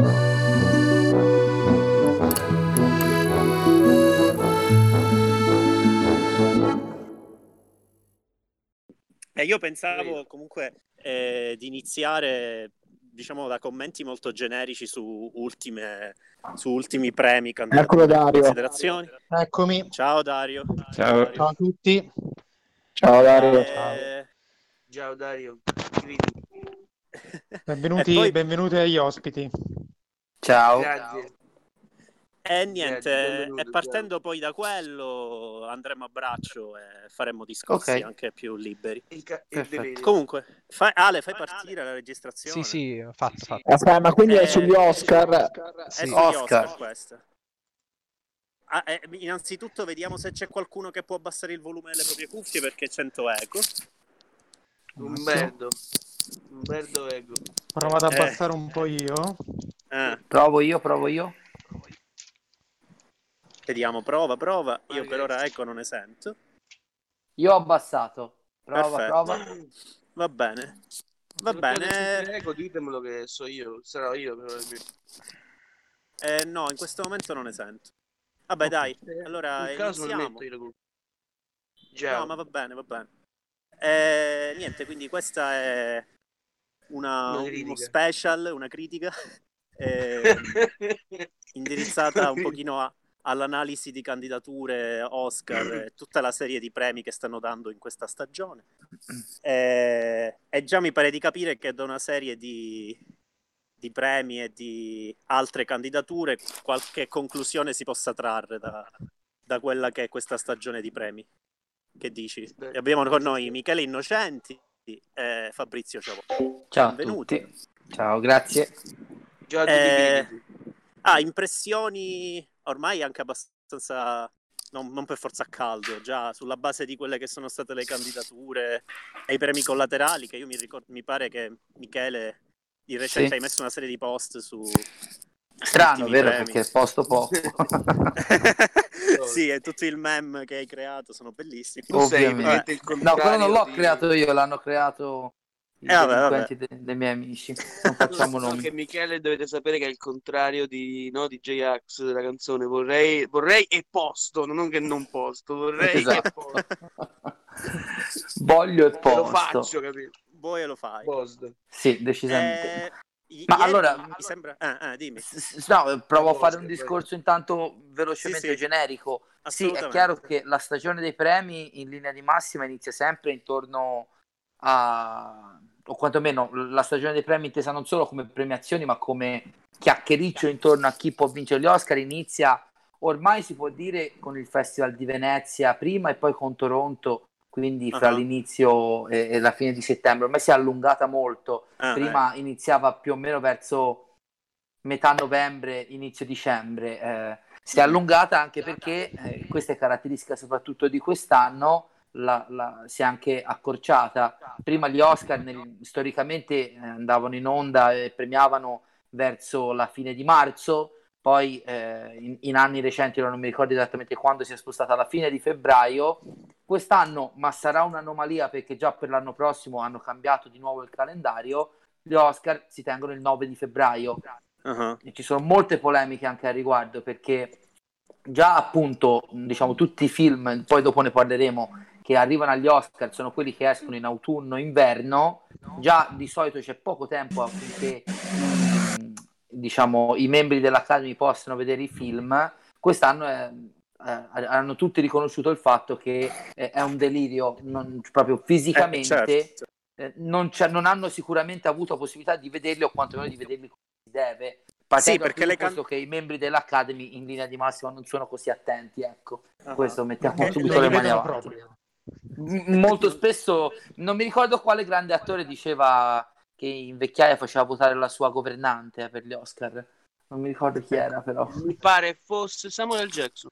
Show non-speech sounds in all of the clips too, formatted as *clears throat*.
E io pensavo comunque eh, di iniziare diciamo da commenti molto generici su, ultime, su ultimi premi Eccolo Dario. considerazioni. Eccomi. Ciao Dario. Ciao. Dario. Ciao a tutti. Ciao Dario. Eh, Ciao Dario. *laughs* Benvenuti, poi- benvenuti agli ospiti. Ciao. Grazie. E niente, e partendo poi da quello andremo a braccio e faremo discorsi Ok. anche più liberi. Il, ca- il. Comunque, fai- Ale, fai partire la registrazione. Sì, sì, fatto, fatto. Aspetta, ma quindi Eh, è sugli Oscar. È Sì. sugli Oscar. Oscar questa. Ah, eh, innanzitutto vediamo se c'è qualcuno che può abbassare il volume delle proprie cuffie perché sento eco. Umberto. Umberto Ego. Ho provato ad Eh. abbassare un po' io. Ah, Provo io, provo io. vediamo, prova, prova. Io per ora eco non ne sento. Io ho abbassato. Prova, Perfetto. prova. Va bene. Va Se bene. Ego, ditemelo che so io. Sarò io. Eh, no, in questo momento non ne sento. Vabbè, dai. Allora In caso iniziamo. metto io. Ciao. No, ma va bene, va bene. Eh, niente, quindi questa è una, Una uno special, una critica *laughs* eh, indirizzata un pochino a- all'analisi di candidature Oscar e tutta la serie di premi che stanno dando in questa stagione. Eh, e già mi pare di capire che da una serie di, di premi e di altre candidature qualche conclusione si possa trarre da, da quella che è questa stagione di premi. Che dici? E abbiamo con noi. Michele Innocenti e Fabrizio Ciavo. Ciao a Benvenuti. tutti. Ciao, grazie. Ciao a tutti Eh. Ah, impressioni ormai anche abbastanza, non, non per forza a caldo, già sulla base di quelle che sono state le candidature e i premi collaterali, che io mi, ricor- mi pare che Michele di recente Sì. hai messo una serie di post su... Strano, vero? premi. Perché posto poco. *laughs* *laughs* *laughs* sì, e tutti il meme che hai creato sono bellissimi. Tu sei ovviamente. evidente il No, quello non l'ho di- creato io, l'hanno creato i Eh, vabbè, delinquenti de- dei miei amici. Non *laughs* facciamo No, nomi. che Michele dovete sapere che è il contrario di, no, di J-Ax della canzone vorrei, vorrei e posto non che non posto vorrei e Esatto. posto *laughs* Voglio e lo posto. faccio capito Voi lo fai. post Sì, decisamente. Eh, i- Ma ieri allora- mi sembra... Ah, ah, dimmi. S- No, provo a fare un discorso intanto velocemente Sì, sì. generico. Sì, è chiaro che la stagione dei premi in linea di massima inizia sempre intorno a, o quantomeno la stagione dei premi intesa non solo come premiazioni, ma come chiacchiericcio intorno a chi può vincere gli Oscar, inizia ormai si può dire con il Festival di Venezia prima e poi con Toronto, quindi fra Ah. l'inizio e, e la fine di settembre. Ormai si è allungata molto Ah, prima iniziava più o meno verso metà novembre, inizio dicembre. eh, si è allungata anche perché eh, questa è caratteristica soprattutto di quest'anno. La, la- si è anche accorciata. Prima gli Oscar nel- storicamente eh, andavano in onda e premiavano verso la fine di marzo, poi eh, in, in anni recenti, non mi ricordo esattamente quando si è spostata alla fine di febbraio. Quest'anno, ma sarà un'anomalia perché già per l'anno prossimo hanno cambiato di nuovo il calendario, gli Oscar si tengono il 9 di febbraio e ci sono molte polemiche anche al riguardo perché già appunto diciamo tutti i film poi dopo ne parleremo che arrivano agli Oscar sono quelli che escono in autunno inverno già di solito c'è poco tempo affinché diciamo i membri dell'Academy possano vedere i film quest'anno è- eh, hanno tutti riconosciuto il fatto che eh, è un delirio non- proprio fisicamente Eh, certo. eh, non, c'è- non hanno sicuramente avuto possibilità di vederli o quantomeno di vederli come si deve. Sì, Partendo perché dal le presupposto che i membri dell'Academy in linea di massima non sono così attenti, ecco. Ah. Questo mettiamo Perché subito le mani avanti. proprio. M- molto spesso, non mi ricordo quale grande attore diceva che in vecchiaia faceva votare la sua governante per gli Oscar. Non mi ricordo chi era, però. mi pare fosse Samuel Jackson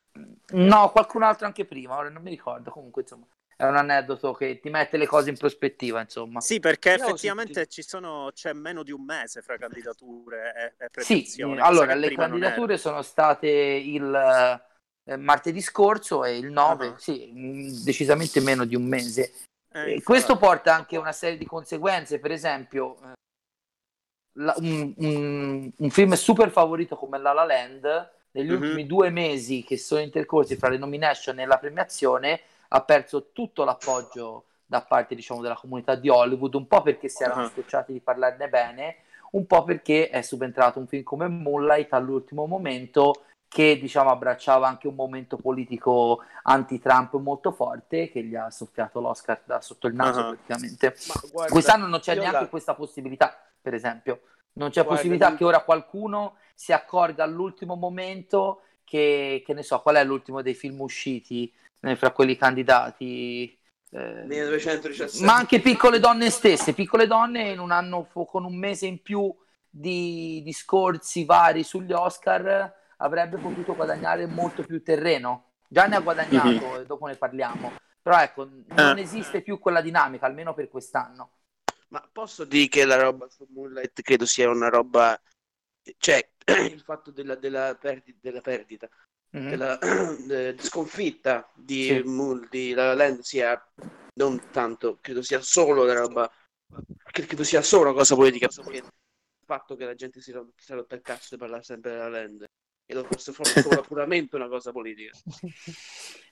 No, qualcun altro anche prima, ora non mi ricordo. Comunque, insomma, è un aneddoto che ti mette le cose in prospettiva, insomma. Sì, perché Io effettivamente ci sono, c'è meno di un mese fra candidature e, e Sì, allora le candidature sono state il eh, martedì scorso e il 9, Ah. sì, mh, decisamente meno di un mese. Eh, E infatti. questo porta anche a una serie di conseguenze, per esempio, eh, la- un, un- un film super favorito come La La Land, negli Mhm. ultimi due mesi che sono intercorsi fra le nomination e la premiazione, ha perso tutto l'appoggio da parte diciamo, della comunità di Hollywood, un po' perché si erano Ah. scocciati di parlarne bene, un po' perché è subentrato un film come Moonlight all'ultimo momento che diciamo abbracciava anche un momento politico anti-Trump molto forte che gli ha soffiato l'Oscar da sotto il naso Ah. praticamente. Guarda, Quest'anno non c'è neanche la- questa possibilità, per esempio. Non c'è Guarda, possibilità io- che ora qualcuno si accorga all'ultimo momento che, che ne so, qual è l'ultimo dei film usciti eh, fra quelli candidati. eh, 1917. ma anche piccole donne stesse, piccole donne in un anno con un mese in più di discorsi vari sugli Oscar avrebbe potuto guadagnare molto più terreno. Già ne ha guadagnato, e dopo ne parliamo. Però ecco, non Eh. esiste più quella dinamica, almeno per quest'anno. Ma posso dire che la roba su Moonlight credo sia una roba, cioè *clears throat* il fatto della, della, perdi- della perdita, Mhm. della *clears throat* eh, sconfitta di, Sì. Moon- di La La Land sia non tanto, credo sia solo la roba, credo sia solo una cosa politica, il fatto che la gente si ro- si è rotta il cazzo di parlare sempre della Land, credo fosse forse solo *laughs* puramente una cosa politica.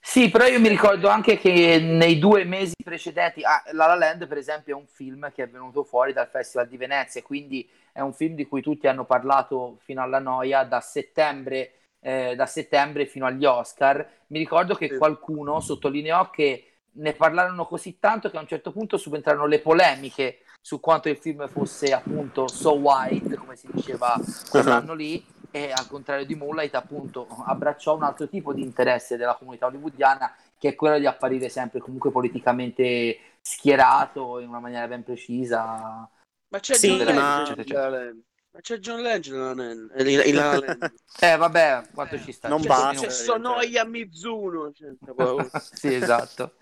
Sì, però io mi ricordo anche che nei due mesi precedenti, ah, La La Land per esempio è un film che è venuto fuori dal Festival di Venezia, quindi è un film di cui tutti hanno parlato fino alla noia da settembre, eh, da settembre fino agli Oscar. Mi ricordo che Sì. qualcuno sottolineò che ne parlarono così tanto che a un certo punto subentrarono le polemiche su quanto il film fosse appunto so white, come si diceva *laughs* quell'anno lì, e al contrario di Moonlight appunto abbracciò un altro tipo di interesse della comunità hollywoodiana che è quello di apparire sempre comunque politicamente schierato in una maniera ben precisa. Ma c'è Sì, John ma- Legend. Ma c'è John Legend in in- La. *laughs* Eh vabbè, quanto ci sta? Non C'è- basta. C'è Sonoya Mizuno. Cioè, *laughs* sì, esatto.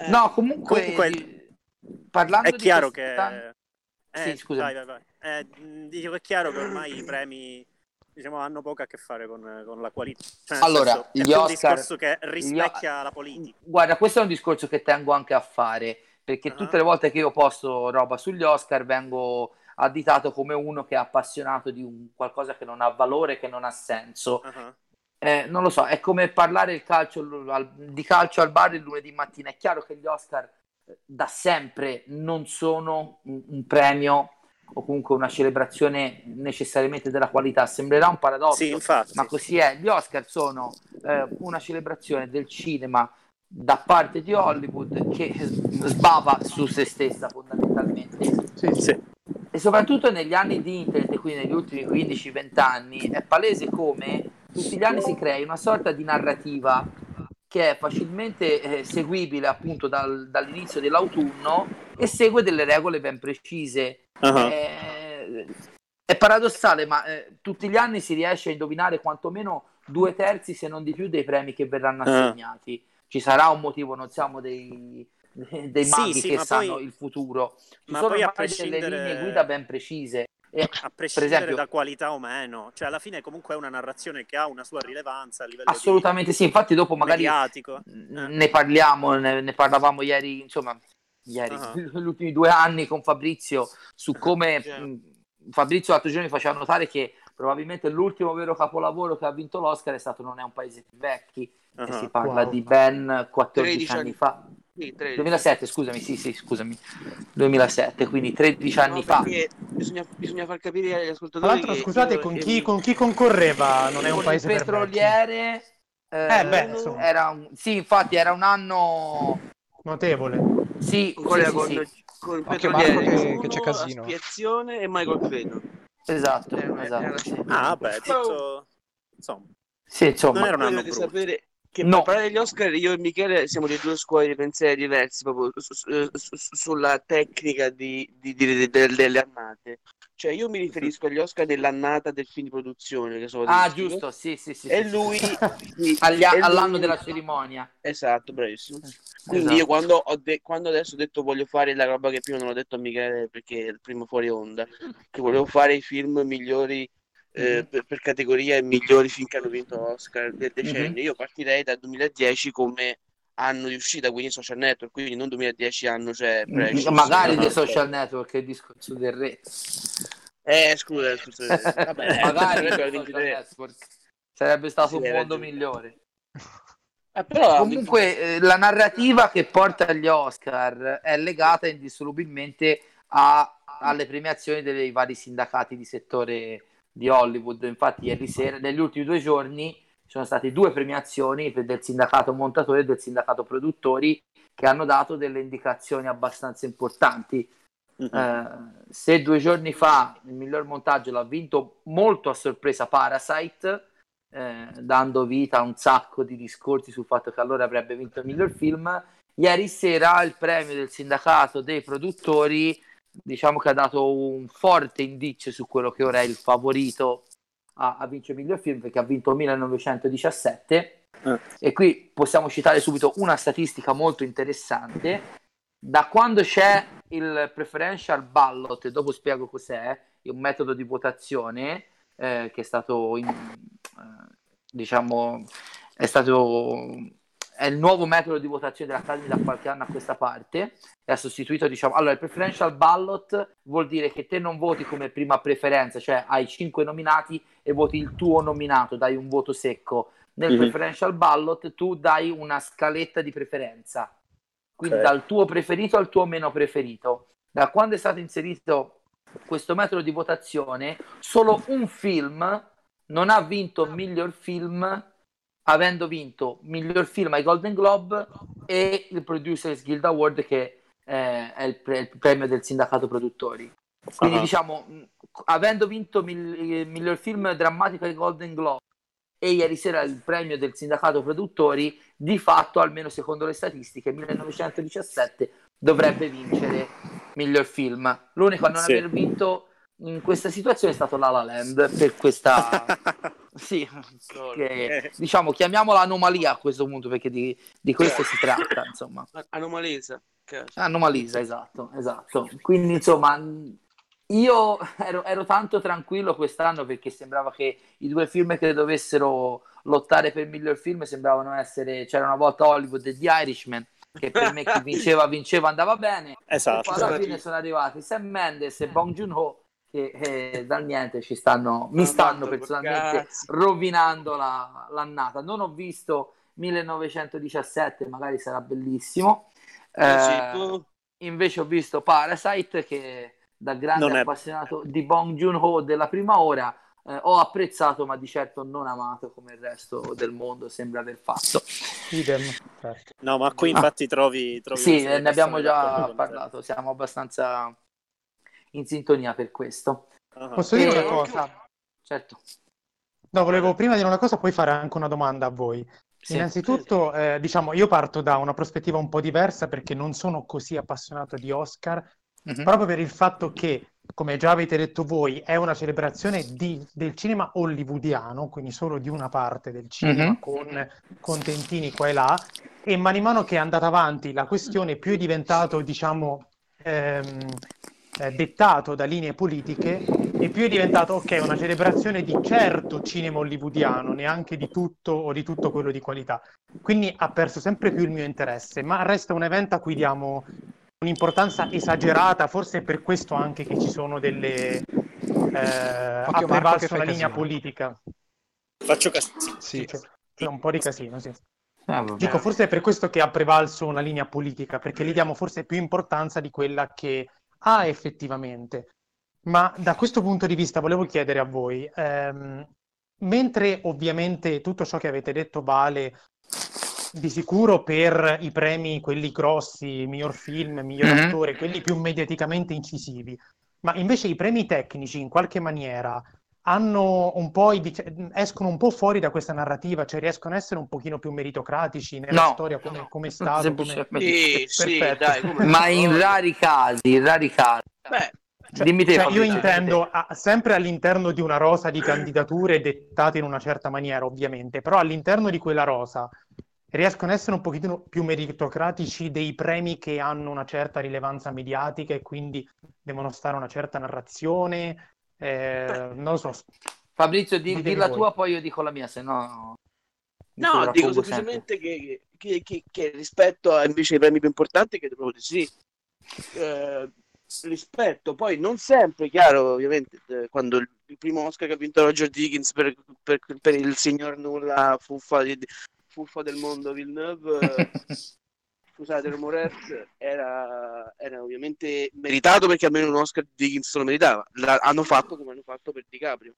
Eh, No, comunque, Comunque, parlando È chiaro quest'anno- che... Sì, Eh, scusami. vai, vai, vai. Eh, è chiaro che ormai i premi diciamo, hanno poco a che fare con, con la qualità. Cioè, Allora, senso, è gli più un Oscar- discorso che rispecchia la politica. Guarda, questo è un discorso che tengo anche a fare, perché Ah. tutte le volte che io posto roba sugli Oscar vengo additato come uno che è appassionato di un qualcosa che non ha valore, che non ha senso. Ah, Eh, non lo so, è come parlare il calcio, al- di calcio al bar il lunedì mattina. È chiaro che gli Oscar eh, da sempre non sono un, un premio o comunque una celebrazione necessariamente della qualità. Sembrerà un paradosso, Sì, infatti. ma così è. Gli Oscar sono eh, una celebrazione del cinema da parte di Hollywood che sbava su se stessa fondamentalmente Sì, Sì. e soprattutto negli anni di internet, quindi negli ultimi 15-20 anni, è palese come tutti gli anni si crei una sorta di narrativa che è facilmente eh, seguibile appunto dal- dall'inizio dell'autunno e segue delle regole ben precise. Ah, Eh, è paradossale, ma eh, tutti gli anni si riesce a indovinare quantomeno due terzi, se non di più, dei premi che verranno assegnati. Ci sarà un motivo, non siamo dei, *laughs* dei Sì, maghi sì, che ma sanno poi- il futuro. Ci ma sono ormai delle prescindere- linee guida ben precise. E, a prescindere esempio- da qualità o meno, cioè alla fine comunque è una narrazione che ha una sua rilevanza a livello assolutamente sì, infatti dopo di magari mediatico. n- ne parliamo, ne, ne parlavamo ieri, insomma, ieri, Ah. *laughs* gli ultimi due anni con Fabrizio su *laughs* come mh, Fabrizio l'altro giorno mi faceva notare che probabilmente l'ultimo vero capolavoro che ha vinto l'Oscar è stato Non è un paese più vecchi, Ah, e si parla Wow. di ben 14 13 anni anni. fa. Sì, 13. 2007, scusami, sì, sì, scusami. 2007, quindi 13 anni No, fa. Bisogna, bisogna far capire agli ascoltatori. Tra l'altro, scusate, con chi, con chi concorreva? Non è un paese petroliere eh, Eh, beh, insomma. era un... sì, infatti era un anno Notevole. Sì, Ancora sì, sì, con, sì. con il Occhio, petroliere Marco, che- che c'è casino. Aspiezione e Michael Credo. esatto, Eh, esatto, era- sì. Ah, vabbè, tutto... Insomma, Sì, insomma, non era un anno sapere che No. per parlare degli Oscar io e Michele siamo di due scuole di pensieri diversi proprio su- su- su- sulla tecnica di, di- di- de- delle annate. Cioè io mi riferisco agli Oscar dell'annata del film di produzione che sono Ah, giusto, sì, sì, sì. E lui, sì. *laughs* Agli- e lui- all'anno della cerimonia. Esatto, bravissimo. Quindi Esatto. io quando, ho de- quando adesso ho detto voglio fare la roba che prima non ho detto a Michele perché è il primo fuori onda, che volevo fare i film migliori eh, Mhm. per, per categoria e migliori film che hanno vinto Oscar del decennio, Mhm. io partirei dal 2010 come anno di uscita, quindi social network, quindi non 2010 anno, cioè Precious, Magari dei social network, il discorso del re. Eh, scusa, scusa. *laughs* Vabbè, Magari sarebbe stato Sì, un mondo ragione. migliore. Eh, però Comunque, eh, la narrativa che porta agli Oscar è legata indissolubilmente a- alle premiazioni dei vari sindacati di settore di Hollywood. Infatti, ieri sera, negli ultimi due giorni, ci sono state due premiazioni del sindacato montatori e del sindacato produttori che hanno dato delle indicazioni abbastanza importanti. Mhm. Eh, se due giorni fa il miglior montaggio l'ha vinto molto a sorpresa Parasite, eh, dando vita a un sacco di discorsi sul fatto che allora avrebbe vinto il miglior film. Ieri sera il premio del sindacato dei produttori, diciamo che ha dato un forte indizio su quello che ora è il favorito a, a vincere il miglior film, perché ha vinto 1917. Eh. E qui possiamo citare subito una statistica molto interessante. Da quando c'è il preferential ballot, e dopo spiego cos'è, è un metodo di votazione eh, che è stato, in- eh, diciamo, è stato è il nuovo metodo di votazione dell'Academy da qualche anno a questa parte e ha sostituito, diciamo, allora il preferential ballot vuol dire che te non voti come prima preferenza, cioè hai cinque nominati e voti il tuo nominato, dai un voto secco. Nel Mhm. preferential ballot tu dai una scaletta di preferenza, quindi Ok. dal tuo preferito al tuo meno preferito. Da quando è stato inserito questo metodo di votazione, solo un film non ha vinto miglior film, avendo vinto miglior film ai Golden Globe e il Producers Guild Award, che eh, è il, pre- il premio del sindacato produttori. Quindi, Ah. diciamo, avendo vinto mil- miglior film drammatico ai Golden Globe e ieri sera il premio del sindacato produttori, di fatto, almeno secondo le statistiche, 1917 dovrebbe vincere miglior film. L'unico a non Sì. aver vinto in questa situazione è stato La La Land per questa *laughs* sì, che, Eh. diciamo chiamiamola anomalia a questo punto perché di, di questo si tratta insomma Anomalesa. Cazzo. anomalisa esatto esatto quindi insomma io ero, ero tanto tranquillo quest'anno perché sembrava che i due film che dovessero lottare per il miglior film sembravano essere c'era una volta Hollywood e The Irishman che per me chi *laughs* vinceva vinceva andava bene Esatto. poi alla fine sono arrivati Sam Mendes e Bong Joon-ho che eh, dal niente ci stanno, mi stanno personalmente rovinando la- l'annata. Non ho visto 1917, magari sarà bellissimo. Eh, tu- invece ho visto Parasite che da grande è- appassionato di Bong Joon-ho della prima ora eh, ho apprezzato ma di certo non amato come il resto del mondo sembra aver fatto. Certo. No, ma qui Ah. infatti trovi, trovi Sì, eh, ne abbiamo già parlato, siamo abbastanza in sintonia per questo. Ah. Posso dire E- una cosa? Certo. No, volevo prima dire una cosa, poi fare anche una domanda a voi. Sì. Innanzitutto, eh, diciamo, io parto da una prospettiva un po' diversa perché non sono così appassionato di Oscar, Mhm. proprio per il fatto che, come già avete detto voi, è una celebrazione di- del cinema hollywoodiano, quindi solo di una parte del cinema, Mhm. con contentini qua e là, e man mano che è andata avanti la questione più è diventato, diciamo, ehm, eh, dettato da linee politiche e più è diventato, ok, una celebrazione di certo cinema hollywoodiano, neanche di tutto o di tutto quello di qualità. Quindi ha perso sempre più il mio interesse, ma resta un evento a cui diamo un'importanza esagerata, forse è per questo anche che ci sono delle... Eh, Marco che fai la linea casino. politica. Faccio casino. Sì. C'è un po' di casino, sì. Ah. Dico, forse è per questo che ha prevalso una linea politica, perché gli diamo forse più importanza di quella che ha effettivamente. Ma da questo punto di vista volevo chiedere a voi, ehm, mentre ovviamente tutto ciò che avete detto vale di sicuro per i premi, quelli grossi, miglior film, miglior Mhm. attore, quelli più mediaticamente incisivi, ma invece i premi tecnici in qualche maniera un po' i escono un po' fuori da questa narrativa, cioè riescono a essere un pochino più meritocratici nella No. storia come, come è stato. come-. Sì, sì, dai, come *laughs* Ma in rari casi, in rari casi. Beh, Cioè, Dimmi te, cioè, io intendo a- sempre all'interno di una rosa di candidature dettate in una certa maniera, ovviamente, però all'interno di quella rosa riescono a essere un pochino più meritocratici dei premi che hanno una certa rilevanza mediatica e quindi devono stare una certa narrazione. Eh, non lo so. Fabrizio, di, di la voi. tua, poi io dico la mia, se no... no, dico semplicemente che, che- che- che rispetto a invece ai premi più importanti, credo proprio di sì. Eh, rispetto, poi non sempre, chiaro, ovviamente, eh, quando il, il primo Oscar che ha vinto Roger Dickens per, per- per il signor nulla fuffa, di- fuffa del mondo Villeneuve, *laughs* scusate, Rumorets, era, era ovviamente meritato perché almeno un Oscar Dickens lo meritava. La- hanno fatto come hanno fatto per DiCaprio.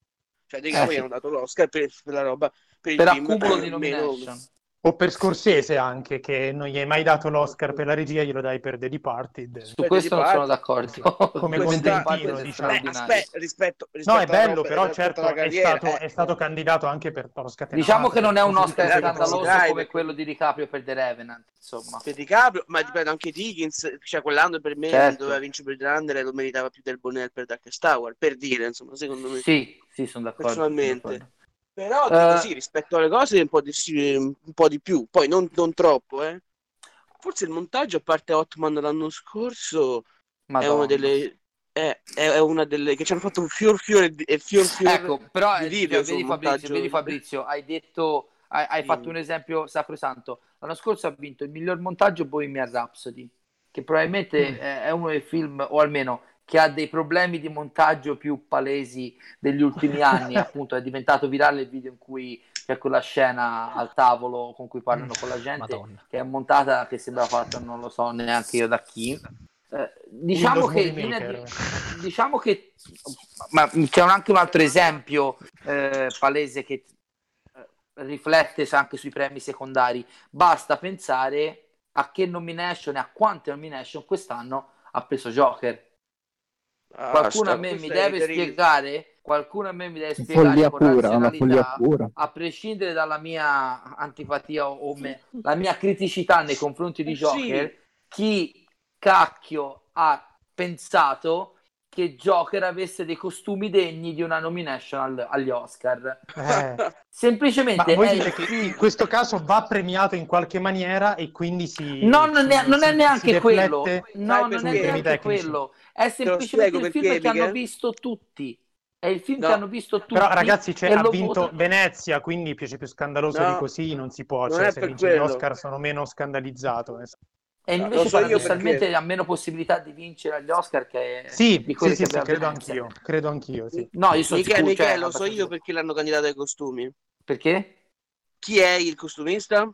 Cioè, DiCaprio Eh, sì. hanno dato l'Oscar per, per la roba, per il Per film accumulo di meno- nomination. O per Scorsese anche, che non gli hai mai dato l'Oscar per la regia, glielo dai per The Departed. Su Beh, questo di non sono d'accordo. Come Questa- contentino, diciamo. Beh, aspetta, rispetto, No, rispetto è bello, però rispetto certo è stato, eh. è stato candidato anche per Toro Scatenato. Diciamo che non è un Oscar scandaloso come quello di DiCaprio per The Revenant, insomma. per DiCaprio, ma ripeto anche Dickens, cioè quell'anno per me Certo. doveva vincere per Runner e lo meritava più del Bonnell per Darkest Tower, per dire, insomma, secondo me. Sì, sì, sono d'accordo. Personalmente. sono d'accordo. Però dico sì, rispetto alle cose un po' di, sì, un po' di più, poi non, non troppo, eh. Forse il montaggio, a parte Hotman l'anno scorso, è Madonna. una delle... È, è- è una delle che ci hanno fatto fior fiore e fior fiore Ecco, però di eh, video vedi, sul Fabrizio, vedi Fabrizio, hai detto, hai, hai Sì. fatto un esempio sacrosanto. L'anno scorso ha vinto il miglior montaggio Bohemian Rhapsody, che probabilmente Mm. è, è uno dei film, o almeno che ha dei problemi di montaggio più palesi degli ultimi anni. *laughs* Appunto, è diventato virale il video in cui c'è quella scena al tavolo con cui parlano con la gente, Madonna. che è montata che sembra fatta, non lo so neanche io da chi. Eh, diciamo che viene diciamo che ma c'è anche un altro esempio eh, palese che eh, riflette anche sui premi secondari basta pensare a che nomination e a quante nomination quest'anno ha preso Joker Ah, qualcuno a me mi deve terribile. spiegare qualcuno a me mi deve spiegare pura, una follia razionalità pura. a prescindere dalla mia antipatia o me- la mia criticità nei confronti di Eh, Joker, sì. chi cacchio ha pensato che Joker avesse dei costumi degni di una nomination al- agli Oscar? Eh, *laughs* Ma Semplicemente voi è in questo caso va premiato in qualche maniera e quindi si... No, non è, si- non è neanche quello. No, non è perché? neanche Tecnici. quello. È semplicemente il perché, film che hanno visto tutti. È il film No. che hanno visto tutti. Però ragazzi, cioè, ha vinto votano. Venezia, quindi piace più scandaloso No, di così, non si può. non Cioè, è se vince gli quello. Oscar sono meno scandalizzato. E invece so io paradossalmente perché- ha meno possibilità di vincere agli Oscar che Sì, di sì, quelli sì, che sì, aveva credo anch'io, credo anch'io, sì. No, io sono Michele, sicuro, Michele, cioè, lo so io perché l'hanno candidato ai costumi. Perché? Chi è il costumista?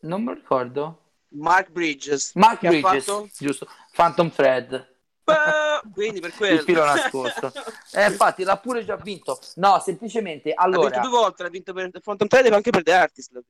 Non me lo ricordo. Mark Bridges. Mark ha Bridges, fatto? giusto. Phantom. Ah, Quindi per quello. Il filo nascosto. Eh, infatti l'ha pure già vinto. No, semplicemente Ha allora vinto due volte, ha vinto per Phantom Thread e anche per The Artist.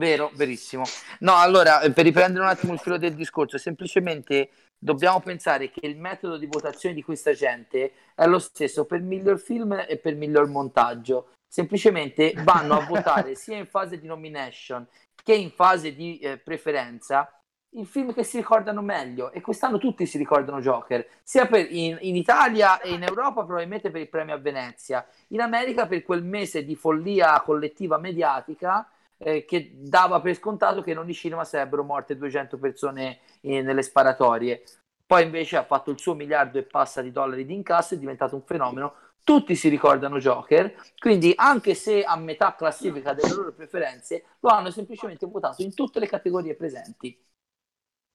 Vero, verissimo. No, allora, eh, per riprendere un attimo il filo del discorso, semplicemente dobbiamo pensare che il metodo di votazione di questa gente è lo stesso per miglior film e per miglior montaggio. Semplicemente vanno a votare *laughs* sia in fase di nomination che in fase di eh, preferenza il film che si ricordano meglio e quest'anno tutti si ricordano Joker, sia per- in, in Italia e in Europa probabilmente per il premio a Venezia, in America per quel mese di follia collettiva mediatica eh, che dava per scontato che in ogni cinema sarebbero morte 200 persone eh, nelle sparatorie. Poi invece ha fatto il suo miliardo e passa di dollari di incasso, è diventato un fenomeno. Tutti si ricordano Joker, quindi anche se a metà classifica delle loro preferenze, lo hanno semplicemente votato in tutte le categorie presenti.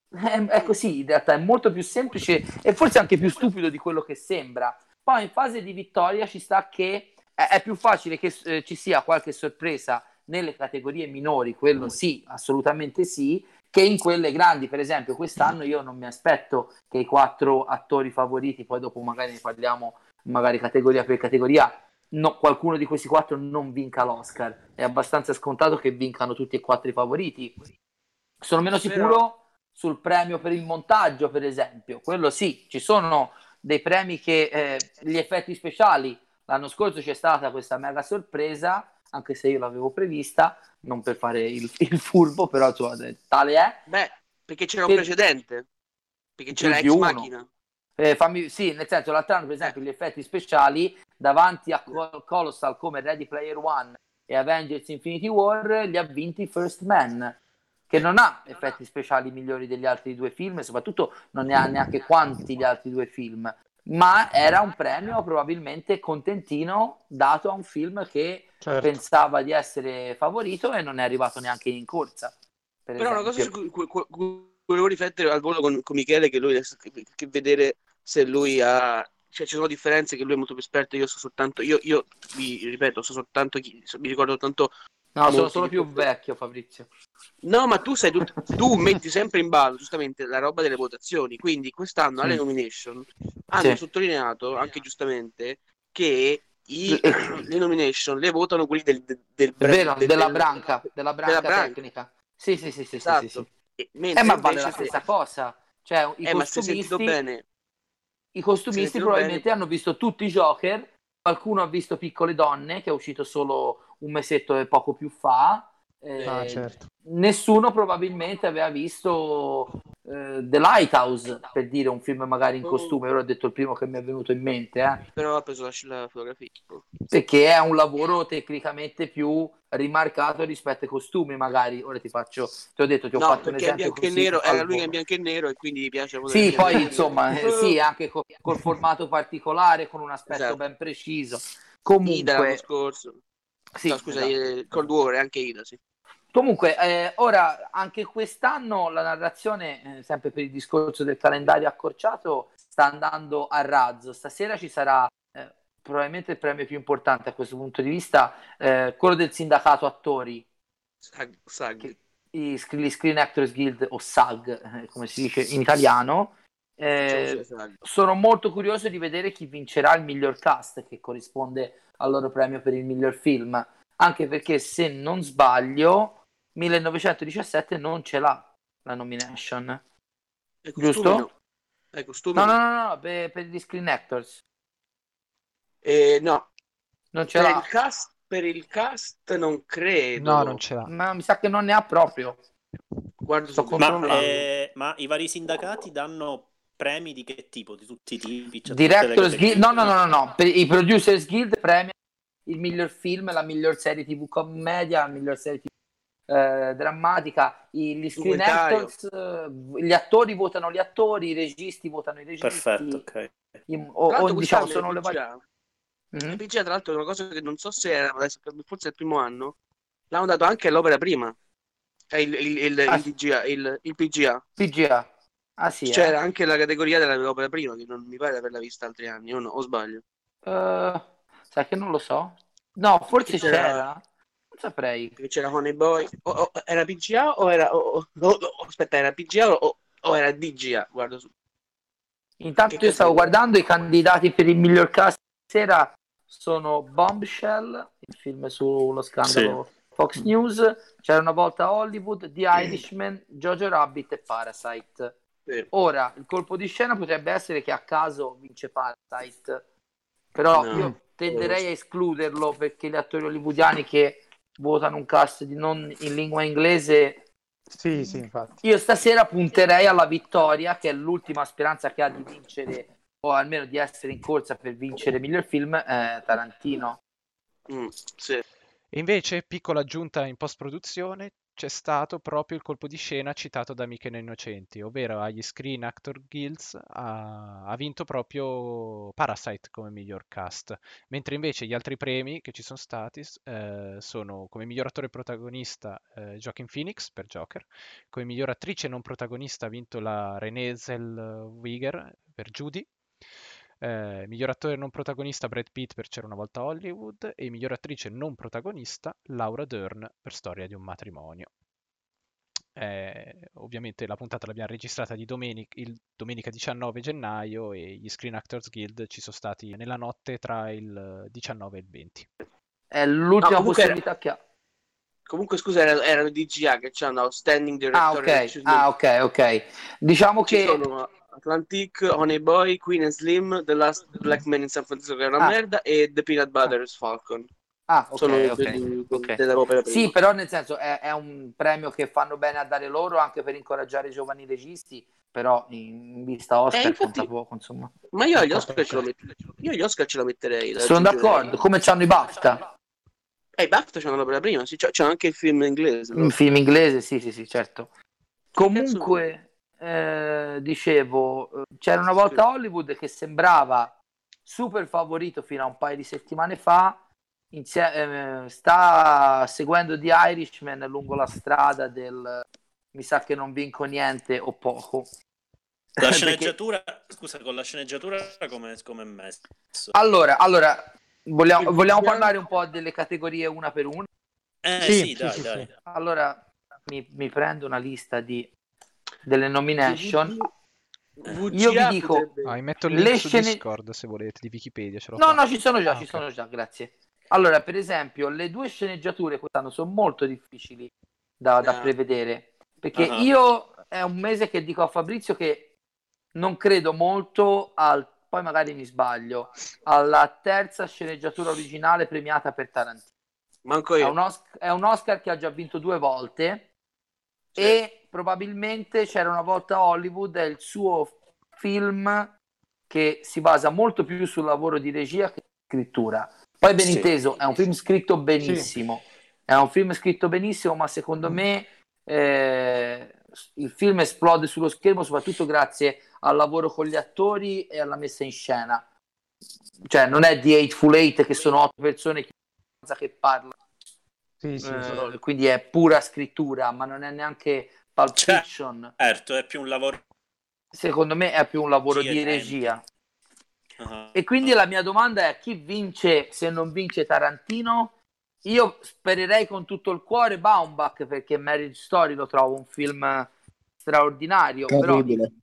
È, è così, in realtà è molto più semplice e forse anche più stupido di quello che sembra. Poi in fase di vittoria ci sta che è, più facile che eh, ci sia qualche sorpresa nelle categorie minori, quello sì, assolutamente sì, che in quelle grandi. Per esempio, quest'anno io non mi aspetto che i quattro attori favoriti, poi dopo magari ne parliamo, magari categoria per categoria, no, qualcuno di questi quattro non vinca l'Oscar. È abbastanza scontato che vincano tutti e quattro i favoriti. Sono meno Però- sicuro sul premio per il montaggio, per esempio. Quello sì, ci sono dei premi che eh, gli effetti speciali. L'anno scorso c'è stata questa mega sorpresa, anche se io l'avevo prevista, non per fare il, *laughs* il furbo, però insomma, tale è. Beh, perché c'era Che- un precedente. Perché c'era Ex uno. Machina. Eh, fammi- sì, nel senso, l'altro anno, per esempio, gli effetti speciali davanti a Col- Colossal come Ready Player One e Avengers Infinity War li ha vinti First Man, che non ha effetti speciali migliori degli altri due film, e soprattutto non ne ha neanche quanti gli altri due film, ma era un premio probabilmente contentino dato a un film che Certo. pensava di essere favorito e non è arrivato neanche in corsa. per Però una cosa su esempio. cui, cu- cu- volevo riflettere al volo con, con Michele che lui che, che vedere se lui ha cioè ci sono differenze che lui è molto più esperto io so soltanto io, io vi ripeto so soltanto chi, mi ricordo soltanto no sono solo più vecchio Fabrizio no ma tu sei tu, tu metti sempre in ballo giustamente la roba delle votazioni quindi quest'anno alle nomination hanno Sì. sottolineato anche giustamente che i, *clears throat* le nomination le votano quelli del, del, del, vero, del- della del- branca della branca branca. tecnica sì sì sì sì, sì, Esatto. sì, sì. E- mentre eh ma vale la invece se- stessa cosa cioè i eh, costumisti bene i costumisti probabilmente bene. hanno visto tutti i Joker, qualcuno ha visto Piccole Donne, che è uscito solo un mesetto e poco più fa. eh, Ah, certo. Nessuno probabilmente aveva visto eh, The Lighthouse, per dire un film magari in Oh. costume, ora ho detto il primo che mi è venuto in mente, eh, però ha preso la, la fotografia perché è un lavoro tecnicamente più rimarcato rispetto ai costumi magari. Ora ti faccio, ti ho detto, ti ho no fatto un esempio così, nero era lui che è bianco e nero e quindi gli piace Sì, poi insomma, *laughs* eh, sì, anche co- col formato particolare, con un aspetto Esatto. ben preciso. Ida l'anno Comunque, scorso sì, no, scusa esatto. eh, Cold War anche Ida sì Comunque, eh, ora anche quest'anno la narrazione, eh, sempre per il discorso del calendario accorciato, sta andando a razzo. Stasera ci sarà eh, probabilmente il premio più importante a questo punto di vista, eh, quello del sindacato attori, Sag, Sag. Che- i- gli Screen Actors Guild o SAG, eh, come si dice in italiano. Eh, Facciamo Sag. sono molto curioso di vedere chi vincerà il miglior cast che corrisponde al loro premio per il miglior film anche perché se non sbaglio 1917 non ce l'ha la nomination giusto? no. Costumi no no. no no, no per, per gli screen actors Eh, no. non ce Per l'ha il, cast, per il cast non credo No, non ce l'ha. ma mi sa che non ne ha proprio guardo Sto. Ma, eh, ma i vari sindacati danno premi di che tipo? Di tutti i tipi? Cioè, Directors? Guild no no no no, no. Per i Producers Guild premia il miglior film la miglior serie tv commedia la miglior serie tv eh, drammatica i- gli screen actors eh, gli attori votano gli attori i registi votano i registi. Perfetto, ok. i- Tra o, o diciamo sono le il varie PGA, Mhm. il PGA, tra l'altro è una cosa che non so se era adesso, forse è il primo anno l'hanno dato anche all'opera prima. È il, il, il, Ah, il PGA, il, il PGA. PGA ah sì c'era eh. anche la categoria dell'opera prima che non mi pare di averla vista altri anni o, no, o sbaglio. Eh, sai che non lo so. No forse C'era- c'era saprei. Perché c'era Honey Boy. O, o- era PGA o era o- o- o- o- aspetta era PGA o, o era DGA guarda su. Intanto Che io stavo guardando i candidati per il miglior cast sera sono Bombshell, il film sullo scandalo Fox News, c'era una volta Hollywood, The Irishman, Jojo Rabbit e Parasite. Vero. Ora, il colpo di scena potrebbe essere che a caso vince Parasite, però No. io tenderei a escluderlo perché gli attori hollywoodiani che votano un cast di non in lingua inglese Sì, sì, infatti. io stasera punterei alla vittoria, che è l'ultima speranza che ha di vincere, o almeno di essere in corsa per vincere miglior film, eh, Tarantino. Mm, sì. E invece, piccola aggiunta in post-produzione, c'è stato proprio il colpo di scena citato da Michele Innocenti, ovvero agli Screen Actor Guilds ha, ha vinto proprio Parasite come miglior cast, mentre invece gli altri premi che ci sono stati eh, sono come miglior attore protagonista eh, Joaquin Phoenix per Joker, come miglior attrice non protagonista ha vinto la Renée Zellweger per Judy, eh, miglior attore non protagonista Brad Pitt per C'era una volta Hollywood e miglior attrice non protagonista Laura Dern per Storia di un matrimonio. Eh, ovviamente la puntata l'abbiamo registrata di domenica, il domenica 19 gennaio e gli Screen Actors Guild ci sono stati nella notte tra il 19 e il 20. È l'ultima No, comunque possibilità che ha. comunque scusa era, era DGA che c'hanno Outstanding Ah, Director ok. Ah, ok, ok. Diciamo ci che sono Atlantic, Honey Boy, Queen and Slim, The Last Black Man in San Francisco che è una Ah. merda e The Peanut Butter's Falcon Ah, ok, sono ok, quelli ok. dell'opera prima. Sì, però nel senso è, è un premio che fanno bene a dare loro anche per incoraggiare i giovani registi, però in vista Oscar Eh, infatti- conta poco, insomma. ma io agli Oscar ce lo metterei io agli Oscar ce la metterei Sono d'accordo, come c'hanno i BAFTA. eh i BAFTA c'hanno l'opera prima sì, c'è, anche il film inglese Un film inglese, sì, sì, sì, certo. Comunque, eh, dicevo, eh, c'era una volta Hollywood che sembrava super favorito fino a un paio di settimane fa, insie- eh, sta seguendo The Irishman lungo la strada del mi sa che non vinco niente o poco. La *laughs* Perché- sceneggiatura, scusa, con la sceneggiatura come come è messo? Allora, allora vogliamo, vogliamo parlare un po' delle categorie una per una? Eh Sì, sì, sì, dai, sì, dai. sì. Allora, mi, mi prendo una lista di, delle nomination. VGA Io vi dico- potrebbe- Ah, metto il Le link su scene- Discord se volete, di Wikipedia. Ce l'ho No, qua. no, ci sono già, Ah, ci ok. sono già, grazie. Allora, per esempio, le due sceneggiature quest'anno sono molto difficili da, da Ah. prevedere. Perché Ah. io è un mese che dico a Fabrizio che non credo molto al, poi magari mi sbaglio, alla terza sceneggiatura originale premiata per Tarantino. Manco È io. un, Oscar, è un Oscar che ha già vinto due volte Sì. e probabilmente c'era una volta Hollywood, è il suo film che si basa molto più sul lavoro di regia che di scrittura. Poi ben Sì. inteso, è un film scritto benissimo, è un film scritto benissimo, ma secondo me eh, il film esplode sullo schermo soprattutto grazie al lavoro con gli attori e alla messa in scena. Cioè, non è The Hateful Eight che sono otto persone che, parlano Sì, sì, sì. eh, quindi è pura scrittura, ma non è neanche Pulp Cioè- Fiction. Certo, è più un lavoro Secondo me è più un lavoro di regia. Ah. E quindi la mia domanda è: chi vince se non vince Tarantino? Io spererei con tutto il cuore Baumbach perché Marriage Story lo trovo un film straordinario. Terribile. Però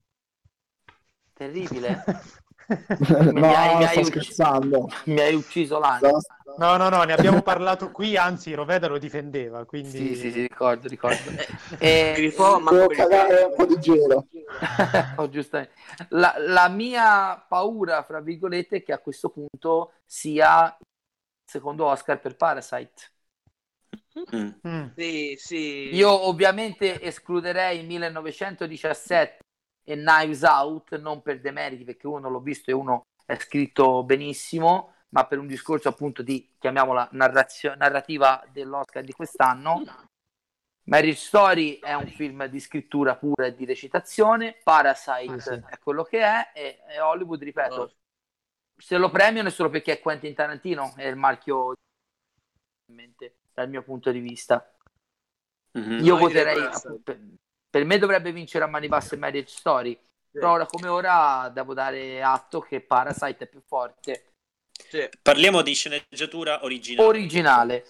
terribile. *laughs* no, *laughs* Mi hai- mi sto ucc- scherzando. Mi hai ucciso l'anima. No, no, no, ne abbiamo parlato qui, anzi Roveda lo difendeva, quindi... Sì, sì, sì, ricordo, ricordo. E... po', ma Devo cagare un po' di gelo. *laughs* Oh, giustamente. La, la mia paura, fra virgolette, è che a questo punto sia secondo Oscar per Parasite. Mm. Mm. Sì, sì. Io ovviamente escluderei 1917 e Knives Out, non per demeriti, perché uno l'ho visto e uno è scritto benissimo, ma per un discorso appunto di, chiamiamola, narrazio- narrativa dell'Oscar di quest'anno. Marriage Story è un film di scrittura pura e di recitazione, Parasite Sì, sì. è quello che è, e, e Hollywood, ripeto, Oh. se lo premiano è solo perché è Quentin Tarantino, è il marchio dal mio punto di vista. Mhm. Io No, voterei, Parasite. Per, me dovrebbe vincere a mani basse Marriage Story, però ora come ora devo dare atto che Parasite è più forte. Sì. Parliamo di sceneggiatura originale. Originale.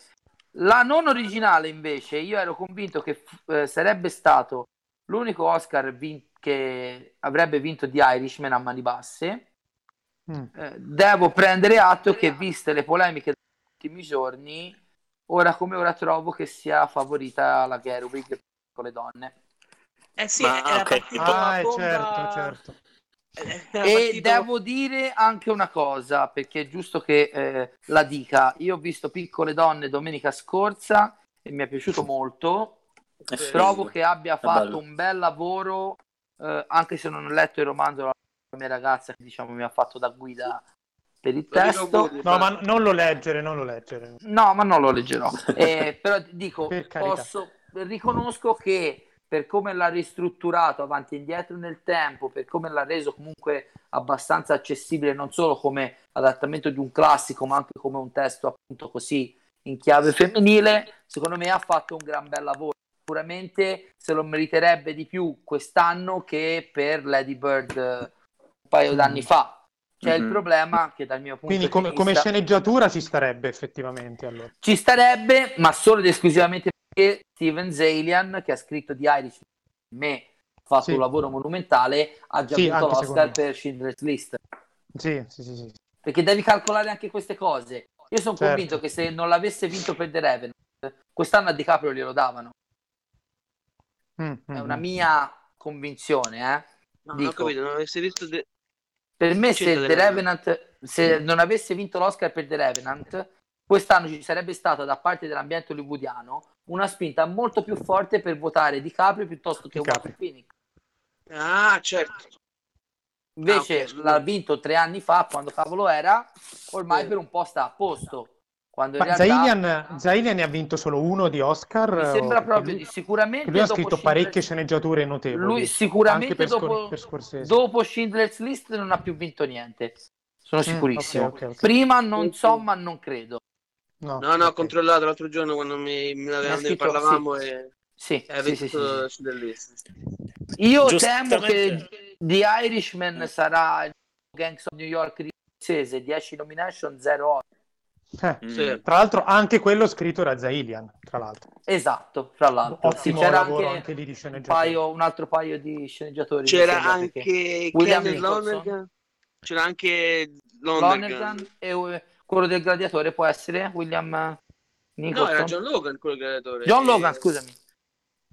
La non originale invece, io ero convinto che f- eh, sarebbe stato l'unico Oscar vin- che avrebbe vinto di Irishman a mani basse. Mm. Eh, devo prendere atto che, viste le polemiche degli ultimi giorni, ora come ora trovo che sia favorita la Gerwig con le donne. Eh sì, Ma, era ok. partito Ah, eh, bomba- certo, certo. era E partito- devo dire anche una cosa, perché è giusto che eh, la dica. Io ho visto Piccole Donne domenica scorsa e mi è piaciuto *laughs* molto. È figo. Trovo che abbia È fatto bello. un bel lavoro, eh, anche se non ho letto il romanzo la mia ragazza che diciamo mi ha fatto da guida per il testo. No, ma non lo leggere, non lo leggere. No, ma non lo leggerò. Eh, però dico, Per posso, riconosco che per come l'ha ristrutturato avanti e indietro nel tempo, per come l'ha reso comunque abbastanza accessibile non solo come adattamento di un classico, ma anche come un testo appunto così in chiave femminile, secondo me ha fatto un gran bel lavoro. Sicuramente se lo meriterebbe di più quest'anno che per Lady Bird eh, un paio d'anni fa. C'è il Mhm. problema che dal mio punto Quindi di come, vista come sceneggiatura ci starebbe effettivamente allora. ci starebbe, ma solo ed esclusivamente perché Steven Zalian, che ha scritto di Irish, me ha fatto Sì. un lavoro monumentale, ha già Sì, vinto anche l'Oscar per Schindler's List. Sì, sì, sì, sì. Perché devi calcolare anche queste cose. Io sono Certo. convinto che se non l'avesse vinto per The Revenant, quest'anno a DiCaprio glielo davano. Mm, È mm, una mm. mia convinzione, eh. No, non ho Dico. capito, non avessi visto de- Per me, se The The Revenant, se non avesse vinto l'Oscar per The Revenant, quest'anno ci sarebbe stata da parte dell'ambiente hollywoodiano una spinta molto più forte per votare DiCaprio piuttosto che. Joaquin Phoenix. Ah, certo. Invece Ah, ok, scusa. l'ha vinto tre anni fa, quando cavolo era, ormai Sì. per un po' sta a posto. Quando Ma realtà Zailian, Zailian ne ha vinto solo uno di Oscar? mi sembra o- proprio lui- di sicuramente lui ha scritto parecchie sceneggiature notevoli. Lui sicuramente per, Scor- dopo, per dopo Schindler's List non ha più vinto niente. Sono Mm, sicurissimo. ok, ok, ok. Prima non so, ma non credo. No, No, no, ho ok. controllato l'altro giorno quando mi, Mi ha ne parlavamo e... Sì, È sì, sì, sì, sì. Io temo che The Irishman sarà il Gangs of New York di Scorsese, 10 nomination, 0 Eh. Sì. Tra l'altro anche quello scritto da Zailian, tra l'altro. Esatto, fra l'altro. Sì, Ottimo c'era lavoro anche, anche lì di un, paio, un altro paio di sceneggiatori. C'era sembra, anche William. Lonergan. C'era anche Lonergan. Lonergan e quello del gladiatore può essere William No, Nicholson. era John Logan quello gladiatore. John E- Logan, scusami.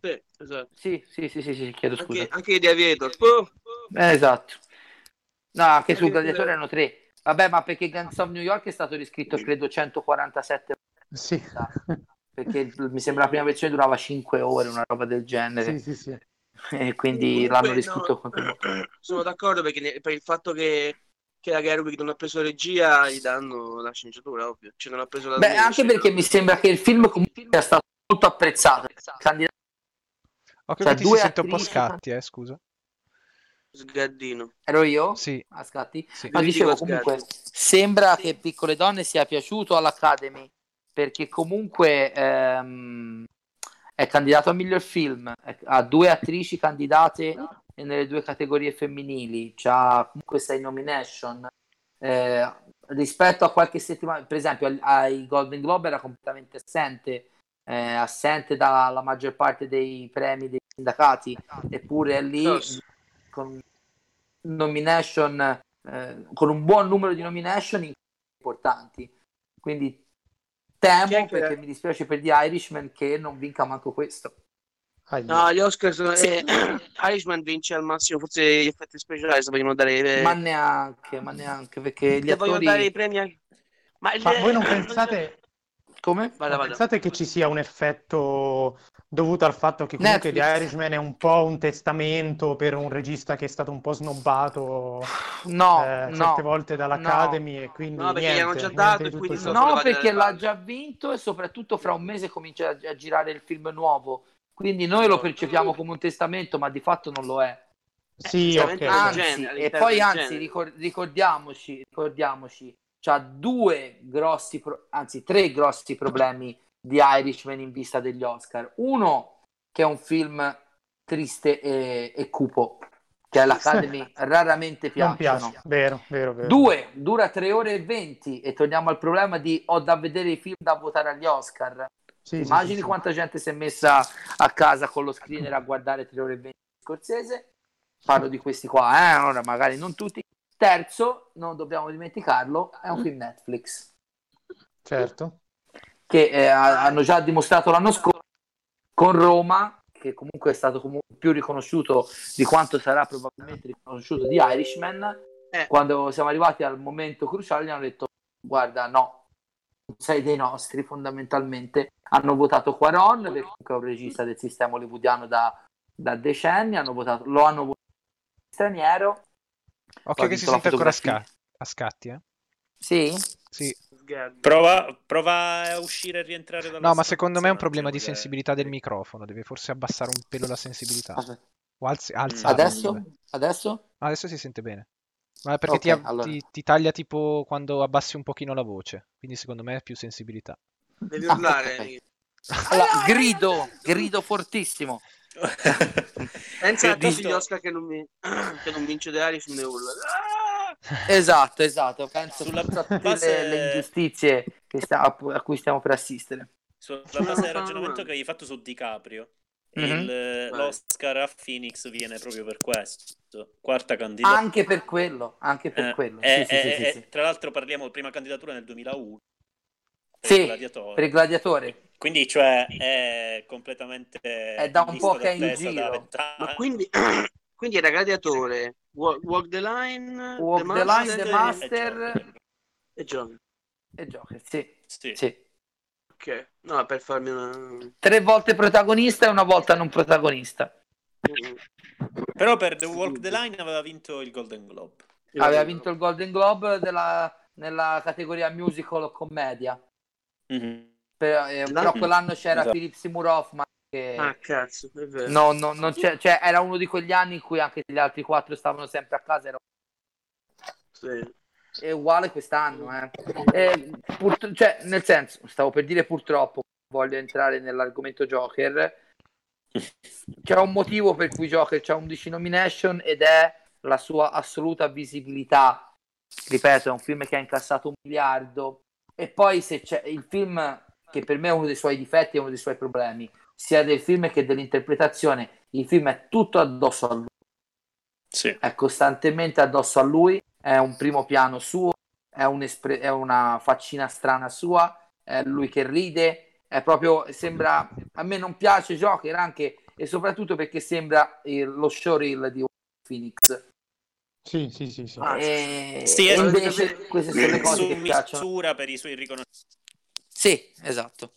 Sì, esatto. Sì, sì, sì, sì, sì, chiedo scusa. Anche, anche di Aviator. Oh, Eh, esatto. No, anche sul gladiatore erano tre. Vabbè, ma perché Gangs of New York è stato riscritto credo 147 Sì. *laughs* perché mi sembra la prima versione durava 5 ore, una roba del genere. sì, sì, sì. E quindi Comunque, l'hanno no, riscritto *clears throat* molto. Sono d'accordo perché ne- per il fatto che, che la Gerwig non ha preso regia gli danno la sceneggiatura, ovvio. Cioè non ha preso la Beh, anche perché mi sembra che il film comunque sia stato molto apprezzato. Candidato Occhio Cioè, che ti due si sente un po' attrici- scatti, eh, scusa. Sgaddino. Ero io? Sì, A scatti? sì. Ma dicevo comunque, sembra che Piccole Donne sia piaciuto all'Academy perché comunque ehm, è candidato a miglior film, ha due attrici candidate nelle due categorie femminili, ha comunque sei nomination. Eh, rispetto a qualche settimana, per esempio ai- Golden Globe era completamente assente, eh, assente dalla maggior parte dei premi dei sindacati, eppure è lì sì. con nomination, eh, con un buon numero di nomination importanti. Quindi temo, perché mi dispiace per The Irishman, che non vinca manco questo. Ahia. No, gli Oscar sono... eh, *clears throat* Irishman vince al massimo, forse gli effetti speciali se vogliono dare... eh, Ma neanche, ma neanche, perché gli se vogliono dare i attori... premi... a- Ma, il- Ma voi non *clears throat* pensate, Come? Vada, vada. pensate che ci sia un effetto dovuto al fatto che comunque Netflix. The Irishman è un po' un testamento per un regista che è stato un po' snobbato *sighs* No, eh, no. certe volte dall'Academy e quindi No, perché gli hanno niente, già dato e quindi No, perché l'ha già vinto e soprattutto fra un mese comincia a, a girare il film nuovo. Quindi noi lo percepiamo come un testamento, ma di fatto non lo è. Sì, Sinceramente, ok. del Anzi, genere, e poi anzi, ricor- ricordiamoci, ricordiamoci, c'ha due grossi, pro- anzi tre grossi problemi di Irishman in vista degli Oscar. Uno, che è un film triste e, e cupo, che all'Academy *laughs* raramente Non piacciono. piace, vero, vero, vero. Due, dura 3 ore e 20 e torniamo al problema di ho da vedere i film da votare agli Oscar. Sì, Immagini sì, sì. quanta gente si è messa a casa con lo screener a guardare 3 ore e 20 di Scorsese. Parlo di questi qua, eh? ora magari non tutti. Terzo, non dobbiamo dimenticarlo, è un film Netflix Certo. che eh, ha- hanno già dimostrato l'anno scorso con Roma, che comunque è stato comunque più riconosciuto di quanto sarà probabilmente riconosciuto di Irishman. Eh. Quando siamo arrivati al momento cruciale, gli hanno detto: Guarda, no, sei dei nostri fondamentalmente. Hanno votato Quaron, perché comunque è un regista del sistema hollywoodiano da, da decenni. Hanno votato, lo hanno votato straniero. Occhio che si sente ancora sca- a scatti, eh. Sì, Sì. Prova, prova a uscire e rientrare dalla No, ma secondo me è un problema di che- sensibilità del microfono. Deve forse abbassare un pelo la sensibilità. Aspetta. O alzi, alzarlo, adesso? vabbè. Adesso? Ah, adesso si sente bene. Ma perché ti, Ok, ab- allora. ti- ti taglia tipo quando abbassi un pochino la voce. Quindi secondo me è più sensibilità. Devi Ah, urlare. ok. Allora, grido, grido fortissimo. *laughs* Pensa a tutti Visto- gli Oscar che non, vi- *clears throat* che non vince The Irishman e urla. Ah! Esatto, esatto. Penso Sulla a tutte base- le, le ingiustizie che sta- a, a cui stiamo per assistere. Sulla base del ragionamento che hai fatto su DiCaprio, Mhm. il- Vai. l'Oscar a Phoenix viene proprio per questo. Quarta candidatura. Anche per quello, anche per Eh, quello. eh, Sì, sì, eh, sì, eh, sì. Tra l'altro parliamo di prima candidatura nel 2001. per Sì, il Gladiatore. Per il gladiatore. Quindi, cioè, è completamente. È da un po' che è in giro. Ma quindi, *clears throat* quindi era gladiatore, walk, Walk the Line, Walk the Line, Master The e- Master e John. e Joker, sì, Sì. sì. Ok, no, per farmi una... Tre volte protagonista e una volta non protagonista. Però per The Walk the Line aveva vinto il Golden Globe. Aveva vinto il Golden Globe della- nella categoria musical o commedia. Mhm. Per- eh, però quell'anno c'era Esatto. Philip Seymour Hoffman che Ah, cazzo, è vero. no, no, non c'è- cioè, era uno di quegli anni in cui anche gli altri quattro stavano sempre a casa era Sì. È uguale quest'anno eh. Eh, purtro- cioè, nel senso stavo per dire purtroppo voglio entrare nell'argomento Joker c'è un motivo per cui Joker c'ha 11 nomination ed è la sua assoluta visibilità. Ripeto, è un film che ha incassato un miliardo. E poi se c'è il film che per me è uno dei suoi difetti, è uno dei suoi problemi, sia del film che dell'interpretazione, il film è tutto addosso a lui, Sì. è costantemente addosso a lui, è un primo piano suo, è, un'espre- è una faccina strana sua, è lui che ride, è proprio, sembra, a me non piace Joker anche e soprattutto perché sembra il- lo showreel di Phoenix. Sì, sì, sì, sì. Ah, E, Sì, e invece queste sono le cose Su che piacciono. misura per i suoi riconoscimenti. Sì, esatto.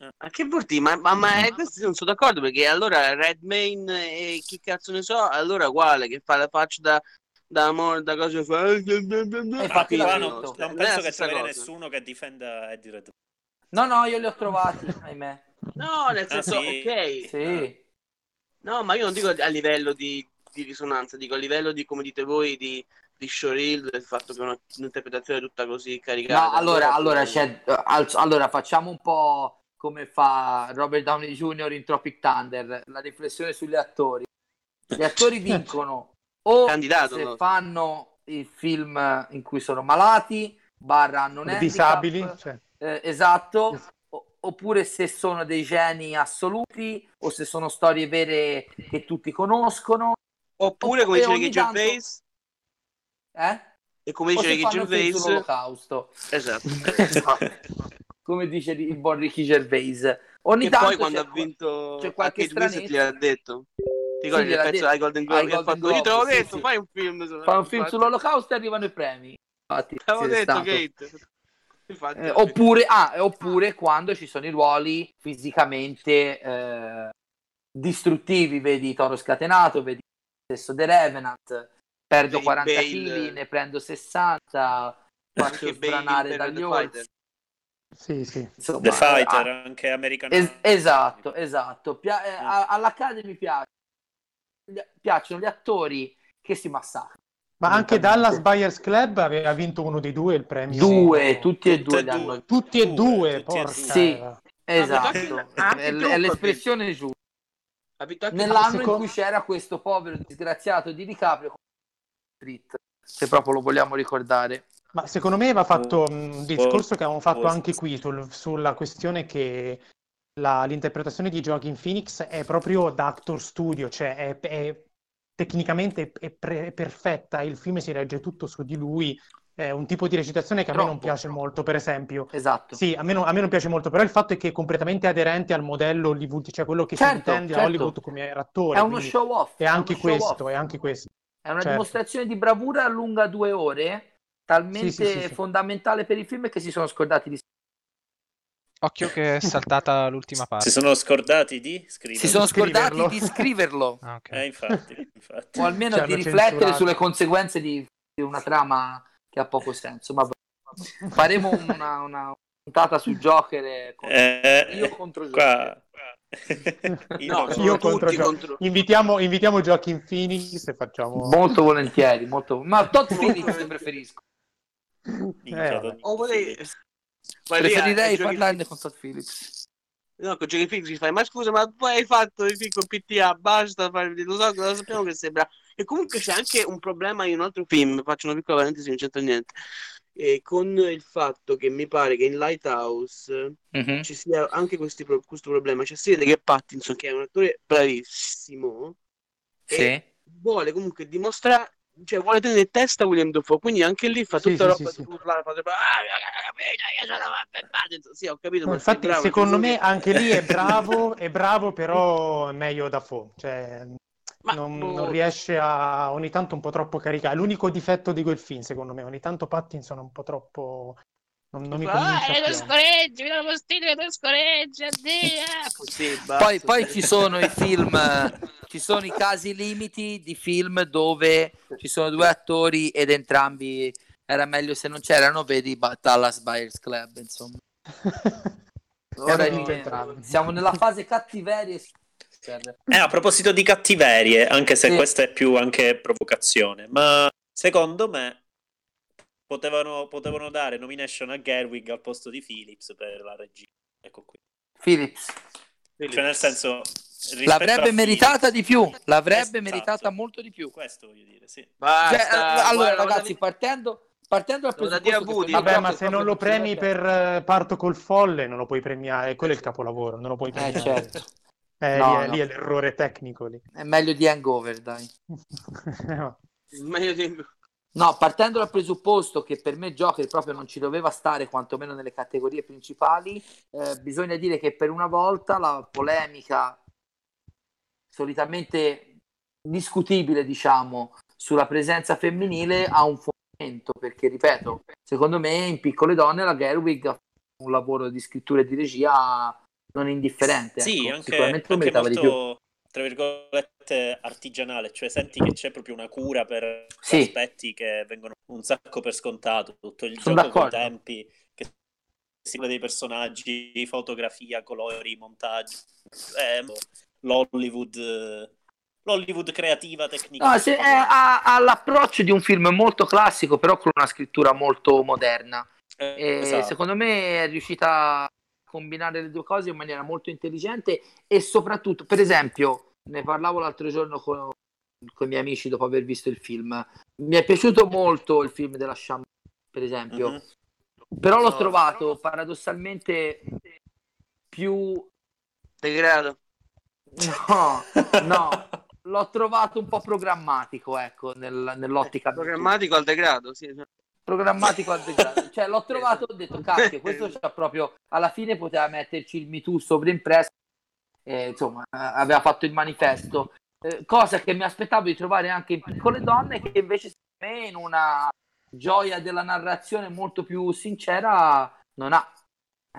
Ma che vuol dire? Ma, ma, ma eh, questi non sono d'accordo perché allora Redmayne e chi cazzo ne so, allora uguale che fa la faccia da da amore, da cosa fa. infatti Ah, non, non penso che cosa. nessuno che difenda Eddie Redmayne. No, no, io li ho trovati, ahimè. No, nel Ah, senso, sì? ok. Sì. No, ma io non dico a livello di, di risonanza, dico a livello di, come dite voi, di, di showreel, del fatto che è una- un'interpretazione tutta così caricata. No, allora, allora, Allora, c'è, al- allora facciamo un po' come fa Robert Downey Jr. in Tropic Thunder, la riflessione sugli attori. Gli attori *laughs* vincono o Candidato, se no? fanno il film in cui sono malati, barra non handicap, disabili, cioè. eh, esatto, o- oppure se sono dei geni assoluti o se sono storie vere che tutti conoscono, Oppure, come dice Ricky tanto- Gervais, eh? e come dice Ricky Gervais, sull'olocausto. esatto. *laughs* *laughs* come dice il buon Ricky Gervais. Ogni E tanto poi quando ha vinto c'è qualche stranezza. gliel'ha detto. Ti ricordi gliel'ha il pezzo ai Golden Globe? che ha fatto, io te l'avevo Globe, sì, detto, sì. fai un film. su- fa un film sull'olocausto e arrivano i premi. Infatti, L'avevo sì, è detto, stato. Kate. Infatti, Eh, oppure, ah, oppure quando ci sono i ruoli fisicamente eh, distruttivi, vedi Toro Scatenato, vedi stesso The Revenant, perdo Vedi 40 Bale. kg, ne prendo 60, faccio sbranare dagli orsi. Sì, sì. Insomma, The Fighter, ah, anche American es- esatto, esatto. Pia- eh, a- all'Academy piace. Gli- piacciono gli attori che si massacrano. Ma anche. Dallas Buyers Club aveva vinto uno dei due il premio. Due, tutti e due due. Tutti e Due, tutti porca. Sì. era. Esatto, è, è l'espressione giusta. Nell'anno in cui c'era questo povero disgraziato di DiCaprio con Street, se proprio lo vogliamo ricordare. Ma secondo me va fatto un discorso che avevamo fatto anche qui sul- sulla questione che la- l'interpretazione di Joaquin Phoenix è proprio da actor studio, cioè è, è- tecnicamente è, pre- è perfetta, il film si regge tutto su di lui, è un tipo di recitazione che a me non Troppo. piace molto, per esempio. Esatto. Sì, a me, non, a me non piace molto, però il fatto è che è completamente aderente al modello Hollywood, cioè quello che si Certo, intende a certo. Hollywood come attore. È uno show off. è anche questo, off. è anche questo. È una certo. dimostrazione di bravura lunga due ore, talmente Sì, sì, sì, sì. fondamentale per il film che si sono scordati di Occhio che è saltata l'ultima parte. Si sono scordati di scrivere. si sono scriverlo. scordati di scriverlo *laughs* Ah, ok. Eh, infatti, infatti. o almeno Ci di riflettere censurato. sulle conseguenze di, una trama che ha poco senso. Ma faremo una, una puntata su Joker con- Eh, io contro Joker. qua. *laughs* Io, No, Io contro Gio- contro- Invitiamo, invitiamo Joaquin Phoenix e facciamo... Molto volentieri, molto... ma Todd Phillips preferisco. Minchia, Eh, O. Phillips. Vai Preferirei eh, giochi- parlarne con Todd Phillips. No, con Phoenix gli fai, ma scusa, ma poi hai fatto il piccolo PTA, basta, fare- lo, so, lo sappiamo che sembra... E comunque c'è anche un problema in un altro film, faccio una piccola parentesi, non c'entra niente, e con il fatto che mi pare che in Lighthouse Mhm. ci sia anche questi questo problema, cioè si vede che Pattinson, che è un attore bravissimo, Sì. e vuole comunque dimostrare, cioè vuole tenere in testa William Dafoe, quindi anche lì fa tutta sì, roba sì, di sì. urlare, fa sempre, "Ah, io sono Pattinson". Sì, ho capito, ma infatti, bravo, secondo me che- anche lì è *laughs* bravo, è bravo, però è meglio da Fo. Cioè, Ma, non, boh, non riesce a ogni tanto un po' troppo caricare. L'unico difetto di quel film, secondo me, ogni tanto Pattinson è un po' troppo. Non, non mi Ah, convince è lo appieno. scoreggi, mi dà fastidio lo scoreggi, addio. Sì, basta. Poi, poi ci sono i film, ci sono i casi limiti di film dove ci sono due attori ed entrambi era meglio se non c'erano, vedi Dallas Buyers Club, insomma. *laughs* Ora in- entrambi. siamo nella fase cattiveria. Eh, a proposito di cattiverie, anche se Sì. questa è più anche provocazione, ma secondo me potevano, potevano dare nomination a Gerwig al posto di Phillips per la regia. Ecco qui. Phillips. Cioè, nel senso, L'avrebbe meritata di più, l'avrebbe Esatto. meritata molto di più. Questo voglio dire, sì. Basta, Cioè, allora, guarda, ragazzi, guarda- partendo, partendo dal da presupposto Vabbè, ma se non lo premi per eh, Parto col folle, non lo puoi premiare. Quello è il capolavoro, non lo puoi Eh, premiare. certo, Eh, No, lì, è, no. lì è l'errore tecnico. Lì. è meglio di Hangover, dai. *laughs* Meglio di- No, partendo dal presupposto che per me Joker proprio non ci doveva stare, quantomeno nelle categorie principali, eh, bisogna dire che per una volta la polemica solitamente discutibile, diciamo, sulla presenza femminile ha un fondamento, perché, ripeto, secondo me in Piccole Donne la Gerwig ha un lavoro di scrittura e di regia non indifferente. Sì, ecco. anche, sicuramente lo meritava di più. molto, tra virgolette, artigianale, cioè senti che c'è proprio una cura per Sì. aspetti che vengono un sacco per scontato, tutto il Sono gioco tempi, che si cura dei personaggi, fotografia, colori, montaggio, eh, l'Hollywood, l'Hollywood creativa tecnica. No, se- eh, ha, ha l'approccio di un film molto classico, però con una scrittura molto moderna. Eh, E esatto. Secondo me è riuscita a combinare le due cose in maniera molto intelligente e soprattutto, per esempio, ne parlavo l'altro giorno con, con i miei amici dopo aver visto il film. Mi è piaciuto molto il film della Sham, per esempio, Mhm. però l'ho No. trovato paradossalmente più Degrado. No, no, l'ho trovato un po' programmatico, ecco, nel- nell'ottica Programmatico al degrado, sì. programmatico al degrado. Cioè, l'ho *laughs* trovato, ho detto, cacchio, questo c'ha proprio, alla fine poteva metterci il Me Too sovraimpresso, eh, insomma, aveva fatto il manifesto, Eh, cosa che mi aspettavo di trovare anche in Piccole Donne, che invece secondo me in una gioia della narrazione molto più sincera non ha.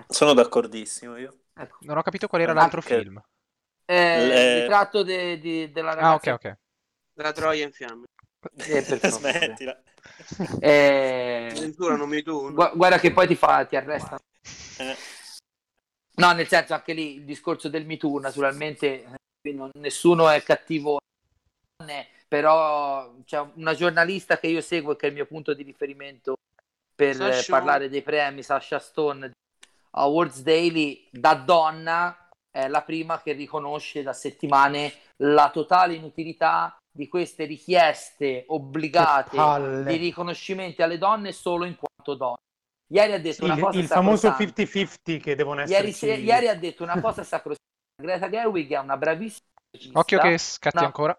Sono d'accordissimo io. Ecco. Non ho capito qual era l'altro film. Eh, Le- Il ritratto de- di- della Ah, ragazza. ok, ok. La Troia in fiamme. *laughs* Eh. Smettila. Eh, Addirittura non mi tu. gu- guarda che poi ti, fa, ti arresta. Eh, No, nel senso anche lì il discorso del Me Too, naturalmente eh, non- nessuno è cattivo, però c'è una giornalista che io seguo e che è il mio punto di riferimento per eh, Sasha- parlare dei premi, Sasha Stone, Awards Daily, da donna è la prima che riconosce da settimane la totale inutilità di queste richieste obbligate di riconoscimenti alle donne solo in quanto donne. Ieri ha detto Sì, una il, cosa il famoso sacrosanta. 50-50 che devono Ieri, esserci. se- ieri ha detto una cosa sacrosanta. Greta Gerwig è una bravissima regista. Occhio che scatti No. ancora.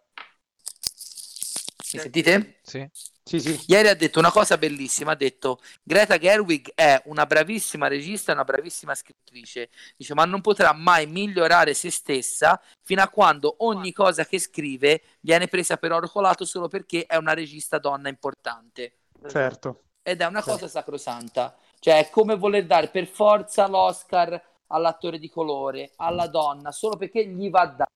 Mi sentite? Sì. Sì, sì. Ieri ha detto una cosa bellissima, ha detto Greta Gerwig è una bravissima regista e una bravissima scrittrice, dice ma non potrà mai migliorare se stessa fino a quando ogni cosa che scrive viene presa per oro colato solo perché è una regista donna importante. Certo. Ed è una cosa sacrosanta, cioè è come voler dare per forza l'Oscar all'attore di colore, alla donna, solo perché gli va dato.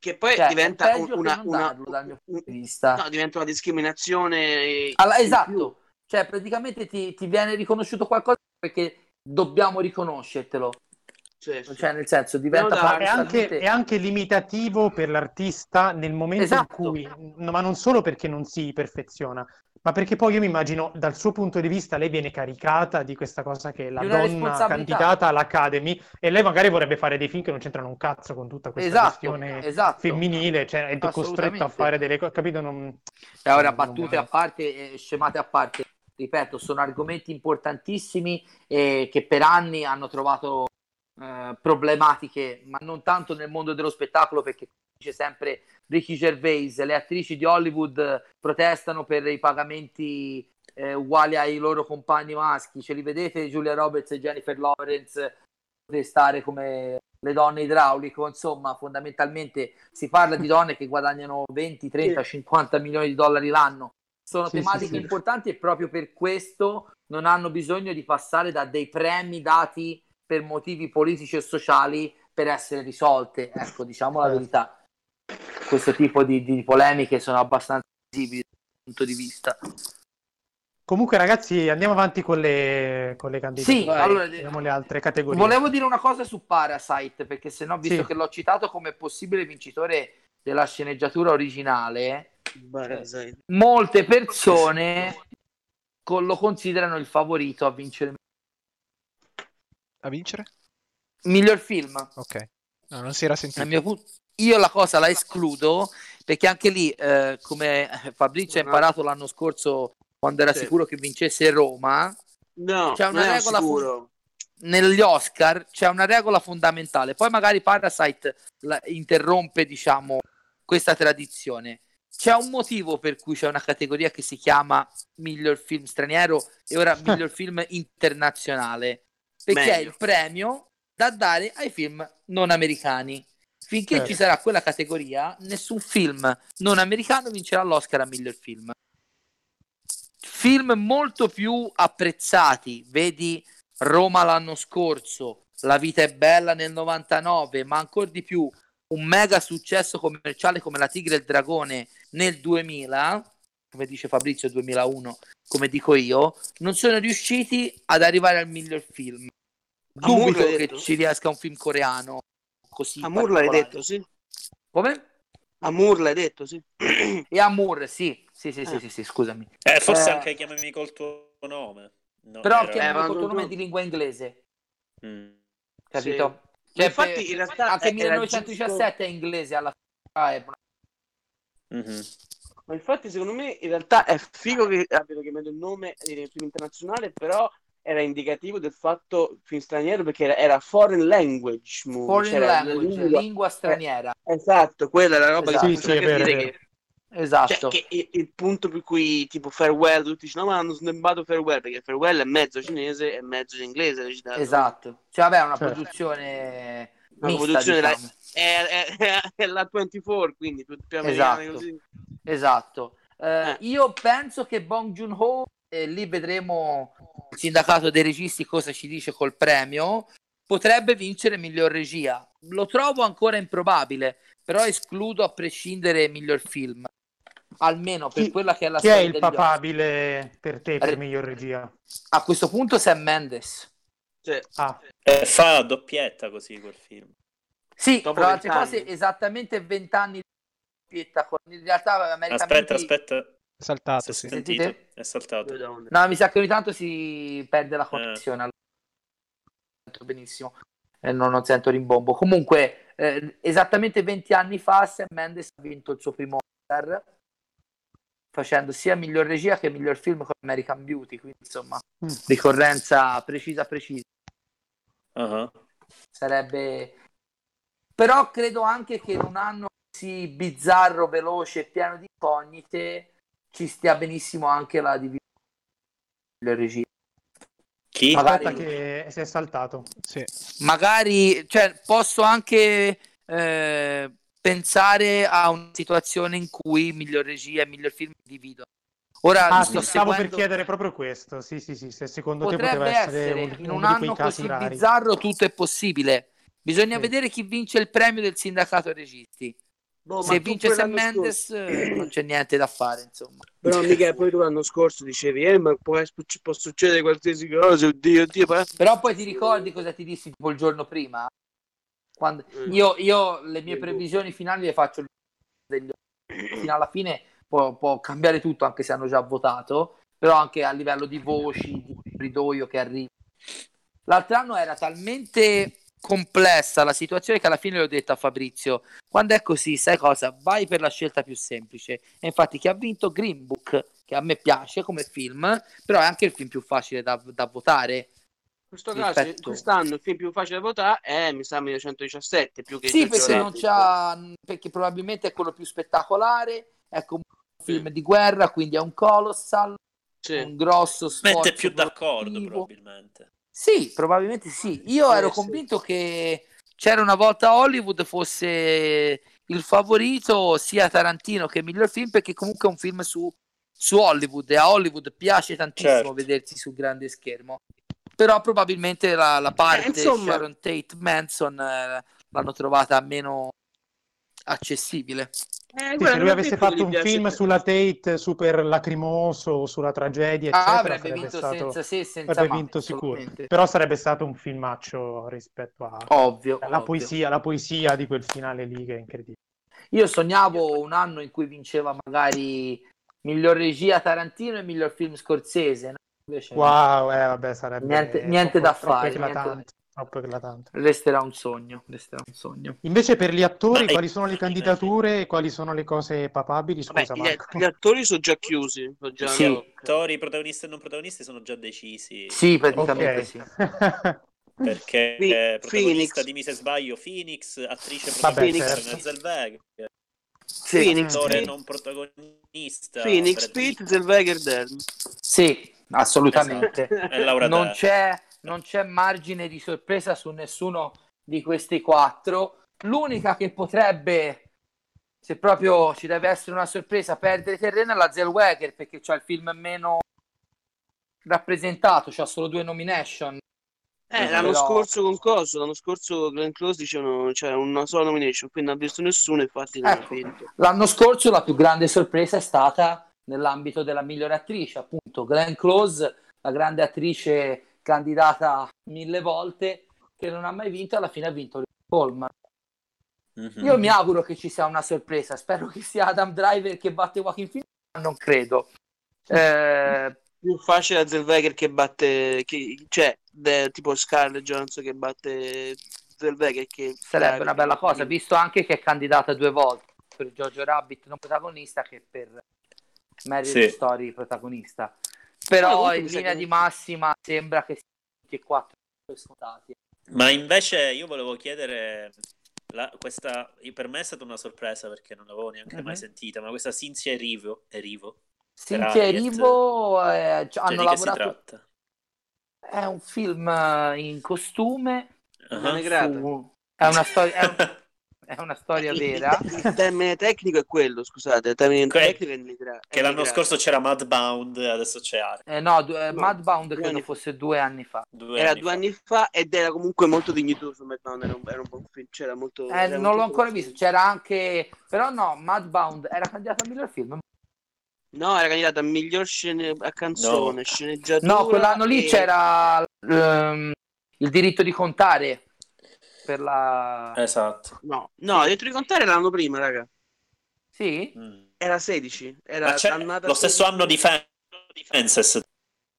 Che poi Cioè, diventa una, una, darlo, dal mio punto di vista. no, diventa una discriminazione. Più. esatto, cioè praticamente ti, ti viene riconosciuto qualcosa perché dobbiamo riconoscertelo, Cioè, sì. cioè nel senso diventa dai, È anche, è anche limitativo per l'artista nel momento Esatto. in cui, no, ma non solo perché non si perfeziona, ma perché poi io mi immagino dal suo punto di vista lei viene caricata di questa cosa che la donna candidata all'Academy e lei magari vorrebbe fare dei film che non c'entrano un cazzo con tutta questa esatto, questione esatto. femminile, cioè è costretto a fare delle cose, capito? Non... E ora battute non- a parte e scemate a parte, ripeto, sono argomenti importantissimi e che per anni hanno trovato eh, problematiche, ma non tanto nel mondo dello spettacolo, perché dice sempre Ricky Gervais, le attrici di Hollywood eh, protestano per i pagamenti eh, uguali ai loro compagni maschi. Ce li vedete Giulia Roberts e Jennifer Lawrence protestare come le donne idraulico, insomma, fondamentalmente si parla di donne che guadagnano 20, 30, 50 milioni di dollari l'anno. Sono Sì, sì, tematiche sì. importanti e proprio per questo non hanno bisogno di passare da dei premi dati per motivi politici e sociali per essere risolte. Ecco, diciamo la Certo. verità. Questo tipo di, di polemiche sono abbastanza visibili dal punto di vista. Comunque ragazzi andiamo avanti con le, con le candidature, Sì, allora, vediamo le altre categorie. Volevo dire una cosa su Parasite, perché se no, visto Sì. che l'ho citato come possibile vincitore della sceneggiatura originale, Parasite. molte persone lo considerano il favorito a vincere A vincere? miglior film. Ok. No, non si era Dal sentito. mio, pu- io la cosa la escludo perché anche lì, eh, come Fabrizio ha imparato l'anno scorso quando era Sì. sicuro che vincesse Roma, No, C'è una è regola sicuro. negli Oscar c'è una regola fondamentale. Poi magari Parasite la- interrompe, diciamo, questa tradizione. C'è un motivo per cui c'è una categoria che si chiama miglior film straniero e ora *laughs* miglior film internazionale. Perché è Meglio. il premio da dare ai film non americani. Finché Certo. ci sarà quella categoria, nessun film non americano vincerà l'Oscar a miglior film. Film molto più apprezzati, vedi Roma l'anno scorso, La vita è bella nel 99, ma ancora di più un mega successo commerciale come La tigre e il dragone nel 2000, come dice Fabrizio 2001, come dico io, non sono riusciti ad arrivare al miglior film. Dubito che ci riesca un film coreano così Amour l'hai particolare. detto, sì. Come? Amour l'hai detto, sì. E Amour, sì. Sì, sì, sì, Ah. sì, sì, scusami. Eh, forse Eh, anche chiamami col tuo nome. No, Però era- chiamami ma col tuo nome di lingua inglese, Mm. capito? Ma Cioè, infatti, per- in realtà anche era 1917 è inglese alla fine. è- Mhm. Ma infatti, secondo me, in realtà è figo che abbiano chiamato il nome di film internazionale, però era indicativo del fatto film straniero perché era, era foreign language movie, Foreign la language, lingua- lingua straniera. Esatto, quella è la roba Esatto. che Sì, sì, è vero, è dire che, Esatto. cioè, che il, il punto per cui tipo farewell, tutti dicono no ma hanno snebbato farewell perché farewell è mezzo cinese e mezzo inglese recitato. Esatto. Cioè, vabbè, è una Certo. produzione Una mista, produzione diciamo. È, è- è la 24, quindi più, più Esatto. così. Esatto. Eh, Eh. Io penso che Bong Joon-ho, e lì vedremo il sindacato dei registi cosa ci dice col premio, potrebbe vincere miglior regia. Lo trovo ancora improbabile, però escludo a prescindere miglior film. Almeno per Chi- quella che è la Chi è storia il degli Oscar. papabile per te per miglior regia? A questo punto Sam Mendes. Cioè, Ah, Eh, fa doppietta così quel film. Sì, Dopo tra le altre cose esattamente vent'anni di doppietta in realtà Aspetta, aspetta. È saltato, Si è sì. sentito? Sentite? È saltato. No, mi sa che ogni tanto si perde Eh. la connessione. allora. Sento benissimo. E non, non sento rimbombo. Comunque, eh, esattamente 20 anni fa, Sam Mendes ha vinto il suo primo Oscar facendo sia miglior regia che miglior film con American Beauty. Quindi, insomma, Mm. ricorrenza precisa, precisa. Ah, Sarebbe. Però credo anche che in un anno così bizzarro, veloce e pieno di incognite ci stia benissimo anche la divisione delle regie. Chi? Magari- aspetta che si è saltato. Sì. magari cioè, posso anche eh, pensare a una situazione in cui miglior regia e miglior film dividono. Ora Ah, sì, sto stavo per seguendo- chiedere proprio questo. Sì, sì, sì, se secondo te potrebbe poteva essere, essere un- in un anno così rari. bizzarro tutto è possibile. Bisogna Sì. vedere chi vince il premio del sindacato registi. Boh, Se vince Sam Mendes scorso- eh, non c'è niente da fare, insomma. Però mica poi tu l'anno scorso dicevi, eh, ma può, può succedere qualsiasi cosa, oddio, oddio, però... Però poi ti ricordi cosa ti dissi tipo il giorno prima? Quando... Mm. Io, io le mie previsioni finali le faccio degli- fino alla fine può, può cambiare tutto anche se hanno già votato, però anche a livello di voci, di ridoio che arriva. L'altro anno era talmente complessa la situazione che alla fine l'ho detto a Fabrizio, quando è così, sai cosa? Vai per la scelta più semplice. E infatti chi ha vinto Green Book, che a me piace come film, però è anche il film più facile da, da votare. In questo caso, Rispetto- quest'anno il film più facile da votare è, mi sa, 1917, più che Sì, perché non c'ha, perché probabilmente è quello più spettacolare, è comunque un film di guerra, quindi è un colossal, Sì. un grosso sforzo. Mette più d'accordo produttivo. probabilmente. Sì, probabilmente sì. Io Eh, ero convinto che c'era una volta Hollywood fosse il favorito sia Tarantino che miglior film, perché comunque è un film su, su Hollywood e a Hollywood piace tantissimo Certo. vedersi sul grande schermo. Però probabilmente la, la parte Eh, insomma- Sharon Tate Manson eh, l'hanno trovata meno accessibile. Eh, Sì, guarda, se lui avesse fatto un film per- sulla Tate super lacrimoso, sulla tragedia, Ah, eccetera, avrebbe vinto stato, senza se, senza avrebbe ma, vinto sicuro. Però sarebbe stato un filmaccio rispetto a Ovvio, la ovvio. poesia, la poesia di quel finale lì che è incredibile. Io sognavo un anno in cui vinceva magari miglior regia Tarantino e miglior film Scorsese. no? Invece Wow, eh, vabbè, sarebbe Niente- niente da fare, eclatante, niente- troppo eclatante. Resterà un sogno, resterà un sogno. Invece per gli attori, Ma- quali sono le candidature e quali sono le cose papabili? Vabbè, Scusa gli, Marco. gli attori sono già chiusi. sono già Sì. Attori, protagonisti e non protagonisti sono già decisi. Sì, praticamente Ok. sì. *laughs* Perché eh, protagonista Phoenix. dimmi se sbaglio Phoenix, attrice Vabbè, protagonista certo. Renée Zellweger, Sì, Phoenix, attore non protagonista Phoenix, Brad Pitt, Zellweger, Dern. sì, assolutamente. e Laura non Dern. c'è, non c'è margine di sorpresa su nessuno di questi quattro. L'unica che potrebbe, se proprio ci deve essere una sorpresa, perdere terreno è la Zellweger perché c'ha il film meno rappresentato, c'ha solo due nomination. Eh, Però- l'anno scorso con Coso, l'anno scorso Glenn Close dicevano c'era una sola nomination, quindi non ha visto nessuno, infatti non ha Ecco. vinto. L'anno scorso la più grande sorpresa è stata nell'ambito della migliore attrice, appunto Glenn Close, la grande attrice candidata mille volte, che non ha mai vinto, alla fine ha vinto Colman. Mhm. Io mi auguro che ci sia una sorpresa, spero che sia Adam Driver che batte Joaquin Phoenix, ma non credo. Eh, Più facile a Zellweger che batte, che, cioè, de- tipo Scarlett Johansson che batte Zellweger che sarebbe una bella cosa, visto anche che è candidata due volte per Giorgio Rabbit non protagonista che per Marriage Sì. Story protagonista. Però comunque in linea che- di massima sembra che siano tutti e quattro scontati. Ma invece io volevo chiedere, la- questa per me è stata una sorpresa perché non l'avevo neanche mai Mhm. sentita, ma questa Cinzia Erivo, Erivo Cinzia e Harriet. Rivo eh, cioè, hanno di che si lavorato. tratta? È un film in costume. Ah. Una negrata. su- È una storia, è un- *laughs* *laughs* è una storia Il- vera. Il, il termine tecnico è quello, scusate, il termine Que- tecnico è negra- è Che l'anno negrata. scorso c'era Mudbound, adesso c'è Art. Eh, no, du- eh, No, Mudbound due credo anni- fosse due anni fa. Due Era anni due fa. anni fa ed era comunque molto dignitoso. Madbound era un, era un buon film, c'era molto. Eh, era non l'ho molto ancora buon visto. C'era anche. Però no, Mudbound era candidato a miglior film. No, era candidato a miglior scene a canzone, No. sceneggiatura. No, quell'anno lì e- c'era ehm, il diritto di contare per la. Esatto. No, no, dentro di contare l'anno prima, raga. Sì? Mm. Era 16. Era lo stesso 16. anno di Fences,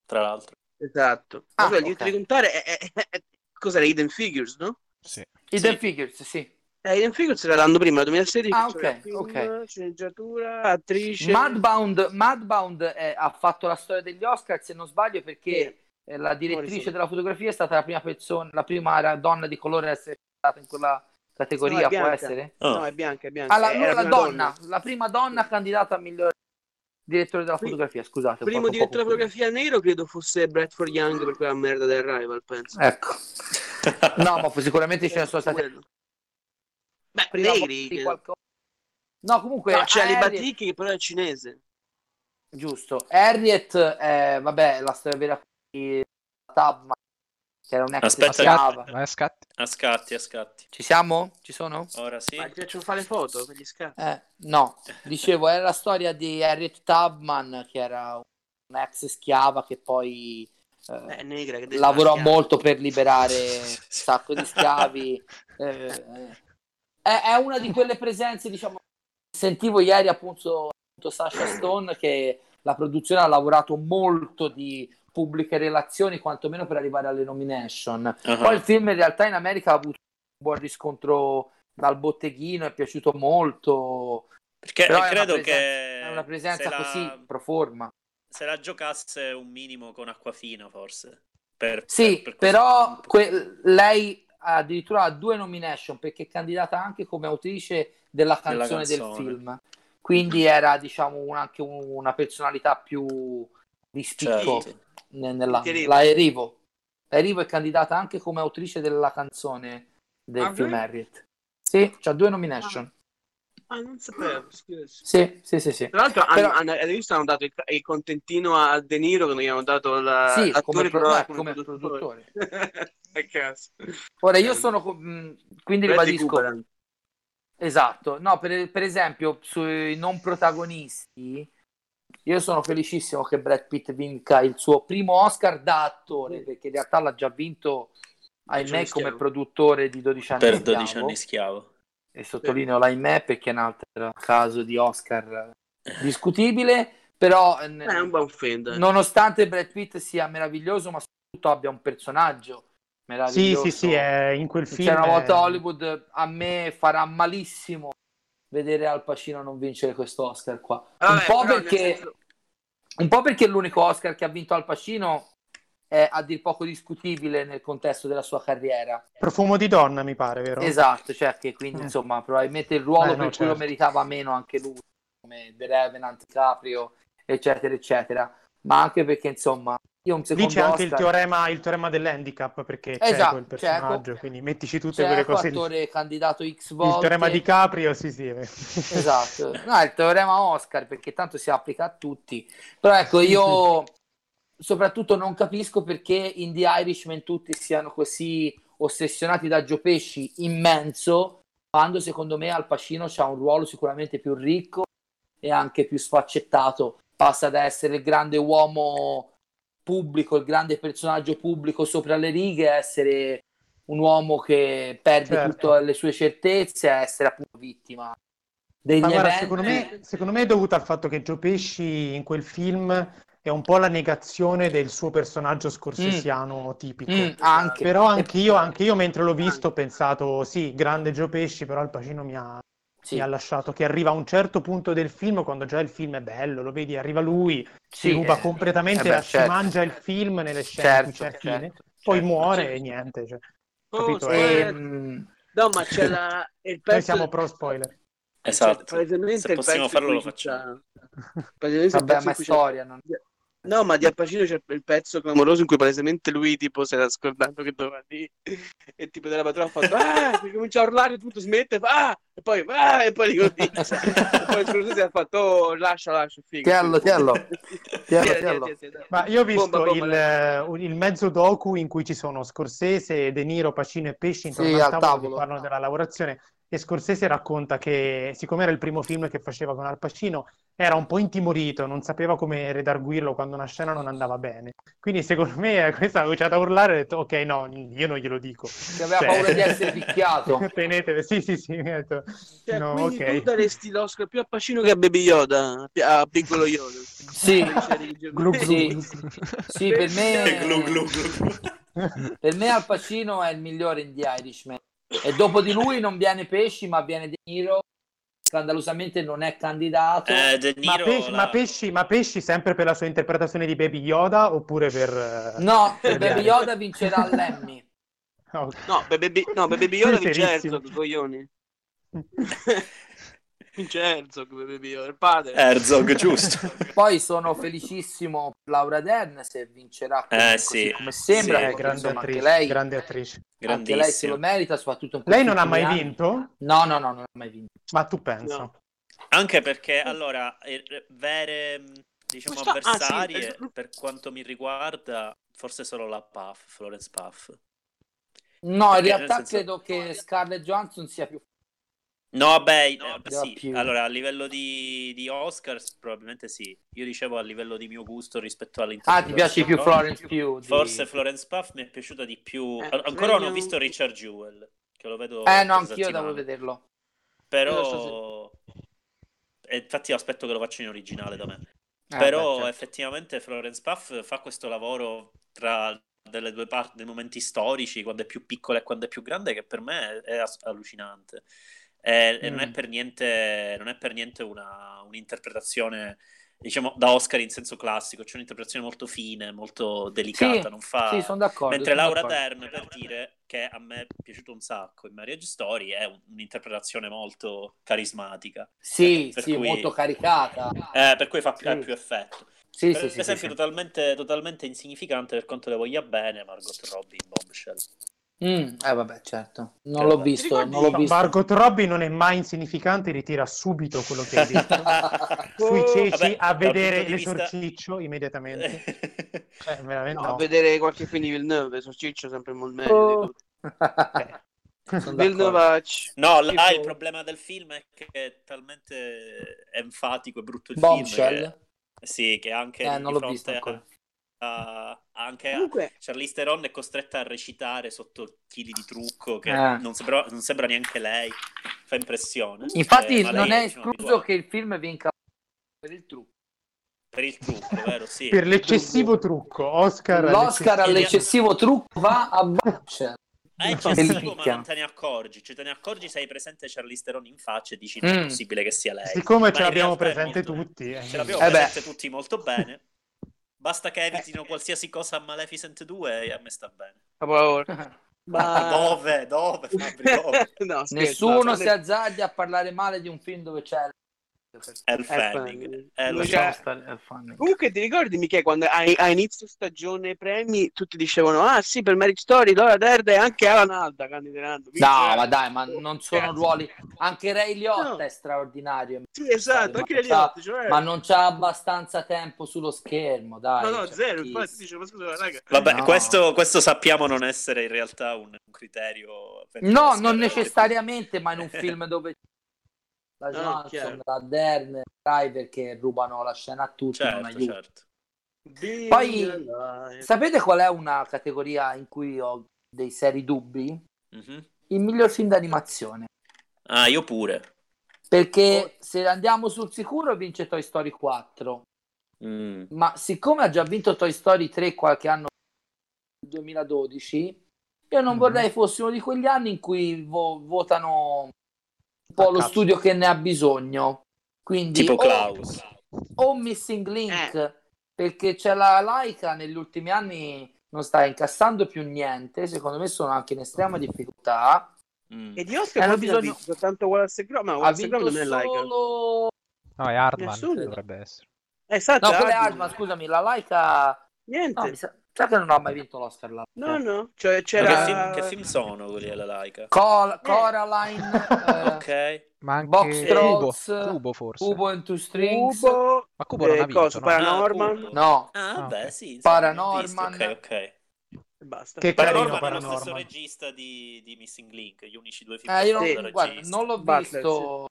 tra l'altro. Esatto. Ah, Ma il diritto ok. di contare è, è- è- è- cos'era? Hidden Figures, no? Sì. Hidden Sì. Figures, sì. Eh, Hidden Figures era l'anno prima, 2016. Ah, ok, film, ok. Sceneggiatura, attrice. Mudbound, Mudbound eh, ha fatto la storia degli Oscar, se non sbaglio, perché eh, la direttrice della fotografia è stata la prima persona, la prima donna di colore a essere stata in quella No, categoria, è può essere? Oh. No, è bianca, è bianca. Ah, la, Era allora la prima donna, la prima donna candidata a miglior direttore della fotografia, scusate. Primo fatto direttore poco della fotografia nero credo fosse Bradford Young per quella merda del Rival, penso. Ecco. *laughs* No, ma sicuramente ce ne sono stati Quello. Beh, prima negri. di credo. qualcosa. No, comunque No, c'è Harriet- Batik che però è cinese. Giusto. Harriet, eh, vabbè, la storia vera Tabman, che era un ex Aspetta, a scatti. A scatti, a scatti. Ci siamo? Ci sono? Ora sì. Ma ti piacciono fare le foto per gli scatti? Eh, no, dicevo, era la storia di Harriet Tubman, che era un'ex schiava che poi eh, Eh, negra, che lavorò molto per liberare *laughs* un sacco di schiavi. Eh, eh. È, è una di quelle presenze, diciamo, sentivo ieri appunto, appunto Sasha Stone che la produzione ha lavorato molto di pubbliche relazioni, quantomeno per arrivare alle nomination. Ah. Poi il film in realtà in America ha avuto un buon riscontro dal botteghino, è piaciuto molto. Perché Però è credo presenza- che È una presenza se la- così pro forma. se la giocasse un minimo con Acquafina, forse. Per, Sì, per- per però que- lei addirittura ha due nomination perché è candidata anche come autrice della Della canzone, del canzone. film. Quindi era, diciamo, un- anche un- una personalità più di spicco Certo. ne- nella, la Erivo. La Erivo è candidata anche come autrice della canzone del Ah, film? Harriet. Sì, c'ha due nomination. Ah, non sapevo, scusa. Sì, sì, sì, sì. Tra l'altro, Però- hanno, hanno, dato il, il contentino a De Niro che non gli hanno dato la, Sì, come, pro- però eh, come produttore. *laughs* caso. Ora io sono co- mh, quindi Bradley ribadisco Cooper anche. Esatto, no, per, per esempio sui non protagonisti, io sono felicissimo che Brad Pitt vinca il suo primo Oscar da attore, perché in realtà l'ha già vinto, ahimè, come schiavo. produttore di 12 anni Per schiavo. 12 anni schiavo. E sottolineo l'ahimè perché è un altro caso di Oscar discutibile, però eh, è un buon film, dai. nonostante Brad Pitt sia meraviglioso, ma soprattutto abbia un personaggio Sì, meraviglioso. sì, sì, è in quel film. C'era una volta è- Hollywood, a me farà malissimo vedere Al Pacino non vincere questo Oscar qua. Vabbè, un, po però, nel perché, senso- un po' perché l'unico Oscar che ha vinto Al Pacino è a dir poco discutibile nel contesto della sua carriera. Profumo di donna, mi pare, vero? Esatto, cioè che quindi Mm. insomma probabilmente il ruolo Eh, no, per cui lo certo. meritava meno anche lui, come The Revenant, Caprio, eccetera, eccetera. Ma anche perché insomma io un Lì secondo c'è anche il teorema, il teorema dell'handicap perché c'è Esatto, quel personaggio, Cieco. quindi mettici tutte quelle cose lì. attore candidato X volte. Il teorema di Caprio, sì, sì. Esatto, *laughs* no, è il teorema Oscar perché tanto si applica a tutti. Però ecco, io soprattutto non capisco perché in The Irishman tutti siano così ossessionati da Gio Pesci immenso, quando secondo me Al Pacino ha un ruolo sicuramente più ricco e anche più sfaccettato. Passa da essere il grande uomo pubblico, il grande personaggio pubblico sopra le righe, essere un uomo che perde Certo. tutte le sue certezze, essere appunto vittima degli Ma guarda, eventi. secondo me, secondo me è dovuto al fatto che Joe Pesci in quel film è un po' la negazione del suo personaggio scorsesiano tipico. Mm, anche. Però anch'io, anche io mentre l'ho visto ho pensato, sì, grande Joe Pesci, però Al Pacino mi ha, Sì, mi ha lasciato che arriva a un certo punto del film, quando già il film è bello, lo vedi, arriva lui, si sì, ruba eh, completamente, eh beh, si certo. mangia il film nelle scene Certo, c'è fine, certo, poi certo. muore certo. e niente. cioè, Oh, capito? spoiler. Ehm, No, ma c'è la... *laughs* il pezzo... Noi siamo pro spoiler. Esatto. Cioè, Se il possiamo pezzo farlo lo facciamo. vabbè, ma è storia. non- No, ma di Al Pacino c'è il pezzo clamoroso in cui palesemente lui tipo si era scordato che doveva lì *laughs* e tipo della patrona ha fatto ah, comincia a urlare tutto smette fa ah, e poi ah, e poi ricomincia *laughs* e poi il Scorsese ha fatto oh, lascia lascia figa Tiello, tieni, dai. Ma io ho visto Bomba, bomba, il, il mezzo docu in cui ci sono Scorsese, De Niro, Pacino e Pesci intorno Sì, al al tavolo, tavolo. che parlano della lavorazione e Scorsese racconta che siccome era il primo film che faceva con Al Pacino era un po' intimorito, non sapeva come redarguirlo quando una scena non andava bene. Quindi secondo me *laughs* questa ha cominciato a urlare e ha detto ok no, io non glielo dico. Che aveva Cioè- paura di essere *laughs* picchiato. Tenetevi, sì sì sì, detto, Cioè, no, quindi ok. tu daresti l'Oscar più a Pacino che a Baby Yoda a piccolo Yoda Sì, Glu, glu, Sì. sì, per me, Glu, glu, glu, glu. per me Al Pacino è il migliore in The Irishman. E dopo di lui non viene Pesci, ma viene De Niro. Scandalosamente non è candidato. Eh, De Ma, Niro Pesci, la- ma, Pesci, ma Pesci sempre per la sua interpretazione di Baby Yoda oppure per... No, per Baby? Yoda vincerà l'Emmy. No Baby, no, Baby Yoda vince Sincerissimo. Herzog coglioni *laughs* vince Herzog Baby il padre Herzog, giusto. Poi sono felicissimo per Laura Dern se vincerà come, Eh, così sì. come sembra, Sì, grande insomma, attrice, anche lei, grande attrice. anche lei se lo merita, soprattutto in Lei non ha mai anni. vinto? No, no, no, non ha mai vinto. Ma tu pensa? No. Anche perché, allora, eh, vere, diciamo, Questa- ah, sì, avversarie, per quanto mi riguarda, forse solo la Puff, Florence Puff. No, in Perché, realtà nel senso- credo che Scarlett Johansson sia più No, vabbè, eh, da sì, più. allora a livello di, di Oscars probabilmente sì. Io dicevo a livello di mio gusto rispetto Ah, all'interpretazione. ti piace più Florence Pugh? di- Forse Florence Puff mi è piaciuta di più. Eh, An- Ancora non ho visto Richard Jewell, che lo vedo Eh no, anch'io settimana. devo vederlo. Però... e infatti aspetto che lo faccia in originale da me. Eh, Però beh, certo. effettivamente Florence Puff fa questo lavoro tra delle due parti, dei momenti storici, quando è più piccola e quando è più grande, che per me è ass- allucinante. E, e non è Mm. per niente, non è per niente una, un'interpretazione, diciamo, da Oscar in senso classico, c'è un'interpretazione molto fine, molto delicata, Sì, non fa... Sì, sono d'accordo. Mentre sono Laura d'accordo. Dern, per dire che a me è piaciuto un sacco in Marriage Story, è un- un'interpretazione molto carismatica. Sì, Per sì, cui- molto caricata. Eh, per cui fa più, Sì. più effetto. Sì, per sì, sì, esempio. Totalmente, totalmente insignificante per quanto le voglia bene, Margot Robbie in Bombshell. Mm, eh vabbè, certo. Non Eh, l'ho visto, ricordi- non l'ho visto. Margot Robbie non è mai insignificante, ritira subito quello che hai *laughs* detto. Sui Oh, ceci vabbè, a vedere di vista- l'esorciccio immediatamente. *laughs* Cioè, veramente no, no. a vedere qualche film di Villeneuve Esorciccio sempre molto meglio Oh. Eh. *laughs* No, là Tipo- il problema del film è che è talmente enfatico e brutto il Bombshell? film. Che, sì, che anche Eh, di non l'ho fronte visto ancora. a, anche comunque Charlize Theron è costretta a recitare sotto chili di trucco che Eh. non, sembra, non sembra neanche lei. Fa impressione. Infatti Eh, non è escluso che il film vinca per il trucco. Per il trucco, vero? Sì. Per l'eccessivo trucco, Oscar. L'Oscar all'eccessivo- trucco va a Butcher. È eccessivo, ma non te ne accorgi. Cioè, te ne accorgi, sei presente Charlize Theron in faccia e dici: Mm. Non è possibile che sia lei. Siccome Ma ce l'abbiamo presente molto- tutti. eh. Ce l'abbiamo Eh beh. presente tutti molto bene. Basta che evitino qualsiasi cosa a Maleficent 2 e a me sta bene. Capolavoro. Ma Ma *laughs* dove? Dove? Fabri, dove? *laughs* no, scherzo, Nessuno no, si azzardi a parlare male di un film dove c'è Elle Fanning. Fanning. Comunque ti ricordi Michele quando a, a inizio stagione premi tutti dicevano ah sì per Merit Story Laura Dern e anche Alan Alda candiderando No, ma dai, ma non sono Cazzo. ruoli. Anche Ray Liotta No. è straordinario. sì esatto Ma anche c'ha- altre cioè... Ma non c'ha abbastanza tempo sullo schermo, dai. no no cioè, zero chi- infatti dice ma scusa raga Vabbè, No. questo, questo sappiamo non essere in realtà un, un criterio. per No, non necessariamente, ma in un film dove la No, Johansson, chiaro. la Dern, Driver che rubano la scena a tutti non Certo, aiuta. certo. Poi-. Sapete qual è una categoria in cui ho dei seri dubbi? Mhm. Il miglior film d'animazione. Ah, io pure. Perché se andiamo sul sicuro vince Toy Story 4. Mm. Ma siccome ha già vinto Toy Story 3 qualche anno nel 2012, io non Mhm. vorrei fosse uno di quegli anni in cui vo- votano un po' lo studio che ne ha bisogno. Quindi Tipo o- Klaus. o Missing Link perché c'è la Laika negli ultimi anni non sta incassando più niente secondo me sono anche in estrema difficoltà Mm. e di Oscar Hanno bisogno- soltanto Wallace Gromit ma ha Wallace Gromit non è laica solo No, è Hardman, Nessuno. dovrebbe essere. eh, esatto no quella è Hardman. Hardman scusami la Laika niente no, mi sa... sa che non ha mai vinto l'Oscar la no no cioè Ma che, c'era film, che film sono quelli alla laica? Col- Coraline *laughs* eh, Ok. Ma anche Box Cubo, Trolls, Cubo forse. Cubo and Two Strings Cubo Ma Cubo non eh, ha vinto, cosa, no? Paranorman Ah, no Ah, Ah, vabbè, ok. sì. Paranorman. Ok, ok. basta Che carino Paranorman è lo stesso Paranorman. regista di, di Missing Link, gli unici due film Eh, che io non, da guarda, non l'ho Butler, visto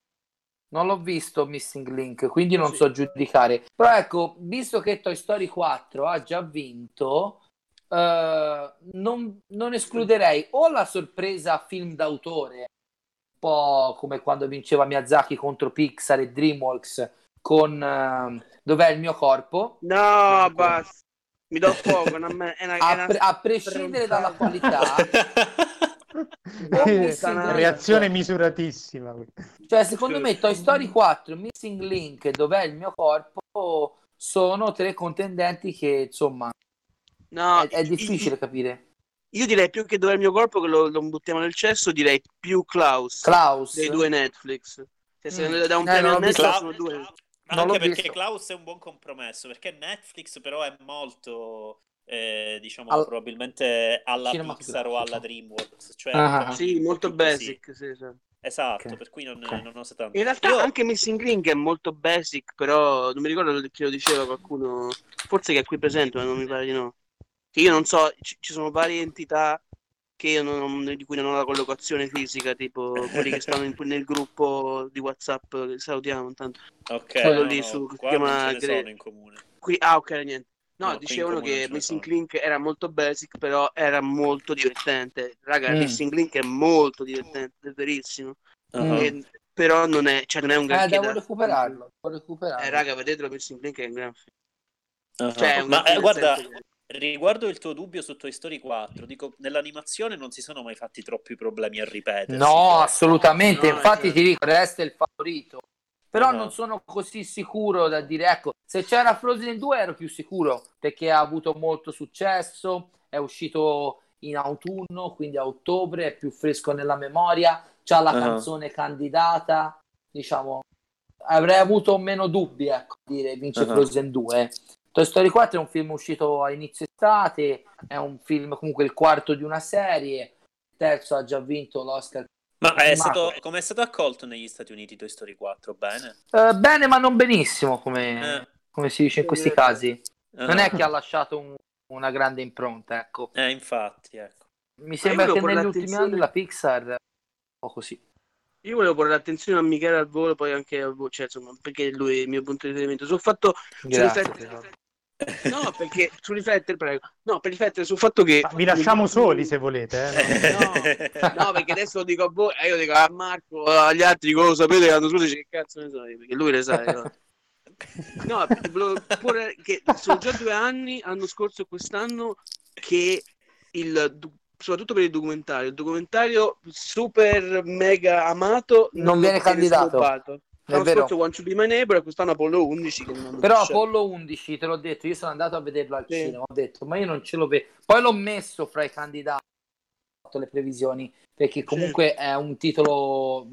non l'ho visto Missing Link quindi non Sì. so giudicare però ecco visto che Toy Story 4 ha già vinto eh, non, non escluderei o la sorpresa film d'autore un po' come quando vinceva Miyazaki contro Pixar e DreamWorks con eh, Dov'è il mio corpo no Ecco. basta mi do fuoco una me- è una, è a, una- pre- a prescindere dalla qualità. *laughs* Reazione misuratissima. Cioè, secondo me Toy Story 4, Missing Link, Dov'è il mio corpo, sono tre contendenti che, insomma, no è, è difficile capire. io direi più che dove è il mio corpo che lo, lo buttiamo nel cesso direi più Klaus Klaus, dei due Netflix cioè, se Mm. da un Eh, premio a. Netflix sono due Anche perché visto. Klaus è un buon compromesso, perché Netflix però è molto, eh, diciamo, Al- probabilmente alla Cinematografico. Pixar o alla DreamWorks. Cioè, Ah. diciamo, sì molto basic sì, sì. Esatto, Ok. per cui non, Ok. non osa tanto. In realtà Io- anche Missing Link è molto basic, però non mi ricordo chi lo diceva qualcuno, forse che è qui presente, ma non mi pare di no. Che io non so, ci, ci sono varie entità che io non- di cui non ho la collocazione fisica, tipo quelli che stanno in- *laughs* nel gruppo di WhatsApp, che salutiamo intanto. Ok, quello no, lì no, su- che si qua chiama non ce ne Gre- sono in comune. Qui, ah, ok, niente. No, No, dicevano che Missing. Link era molto basic, però era molto divertente. Raga, Mm. Missing Link è molto divertente, è verissimo. Mm. E- però non è, cioè, non è un Eh, granché devo da- recuperarlo, devo recuperarlo. Eh, raga, vedetelo Missing Link è un gran film. Ah, Cioè, è un Ma gran eh, guarda, che- riguardo il tuo dubbio su Toy Story 4, dico, nell'animazione non si sono mai fatti troppi problemi a ripetersi. No, assolutamente, No, infatti ti dico, resta il favorito. Però non sono così sicuro da dire, ecco, se c'era Frozen 2 ero più sicuro, perché ha avuto molto successo, è uscito in autunno, quindi a ottobre, è più fresco nella memoria, c'ha la Ah. canzone candidata, diciamo, avrei avuto meno dubbi, ecco, dire vince Ah. Frozen 2. Toy Story 4 è un film uscito a inizio estate, è un film comunque il quarto di una serie, il terzo ha già vinto l'Oscar Ma è stato, come è stato accolto negli Stati Uniti Toy Story 4? Bene? Eh, bene, ma non benissimo, come, Eh, come si dice in questi casi. Non è che ha lasciato un- una grande impronta, ecco. Eh, infatti, ecco. Mi sembra che negli ultimi l'attenzione- anni la Pixar è un po' così. Io volevo porre l'attenzione a Michele al volo, poi anche al volo, cioè, insomma, perché lui è il mio punto di riferimento. Sul fatto, Grazie. riflettere- no, perché su riflettere, prego. No, per riflettere sul fatto che. Ma Vi lasciamo soli se volete. eh. No, no, perché adesso lo dico a voi, e io dico a Marco, agli altri, dico, lo sapete che l'anno scorso dice che cazzo ne so io, perché lui le sa. no? No, porre che sono già due anni, l'anno scorso e quest'anno, che il, soprattutto per il documentario, il documentario super mega amato Non viene candidato. L'anno vero. scorso One to Be My Neighbor e quest'anno Apollo 11 che non hanno Però. Apollo 11, te l'ho detto, io sono andato a vederlo al Sì. cinema, ho detto, ma io non ce l'ho vedo. Poi l'ho messo fra i candidati, ho fatto le previsioni, perché comunque è un titolo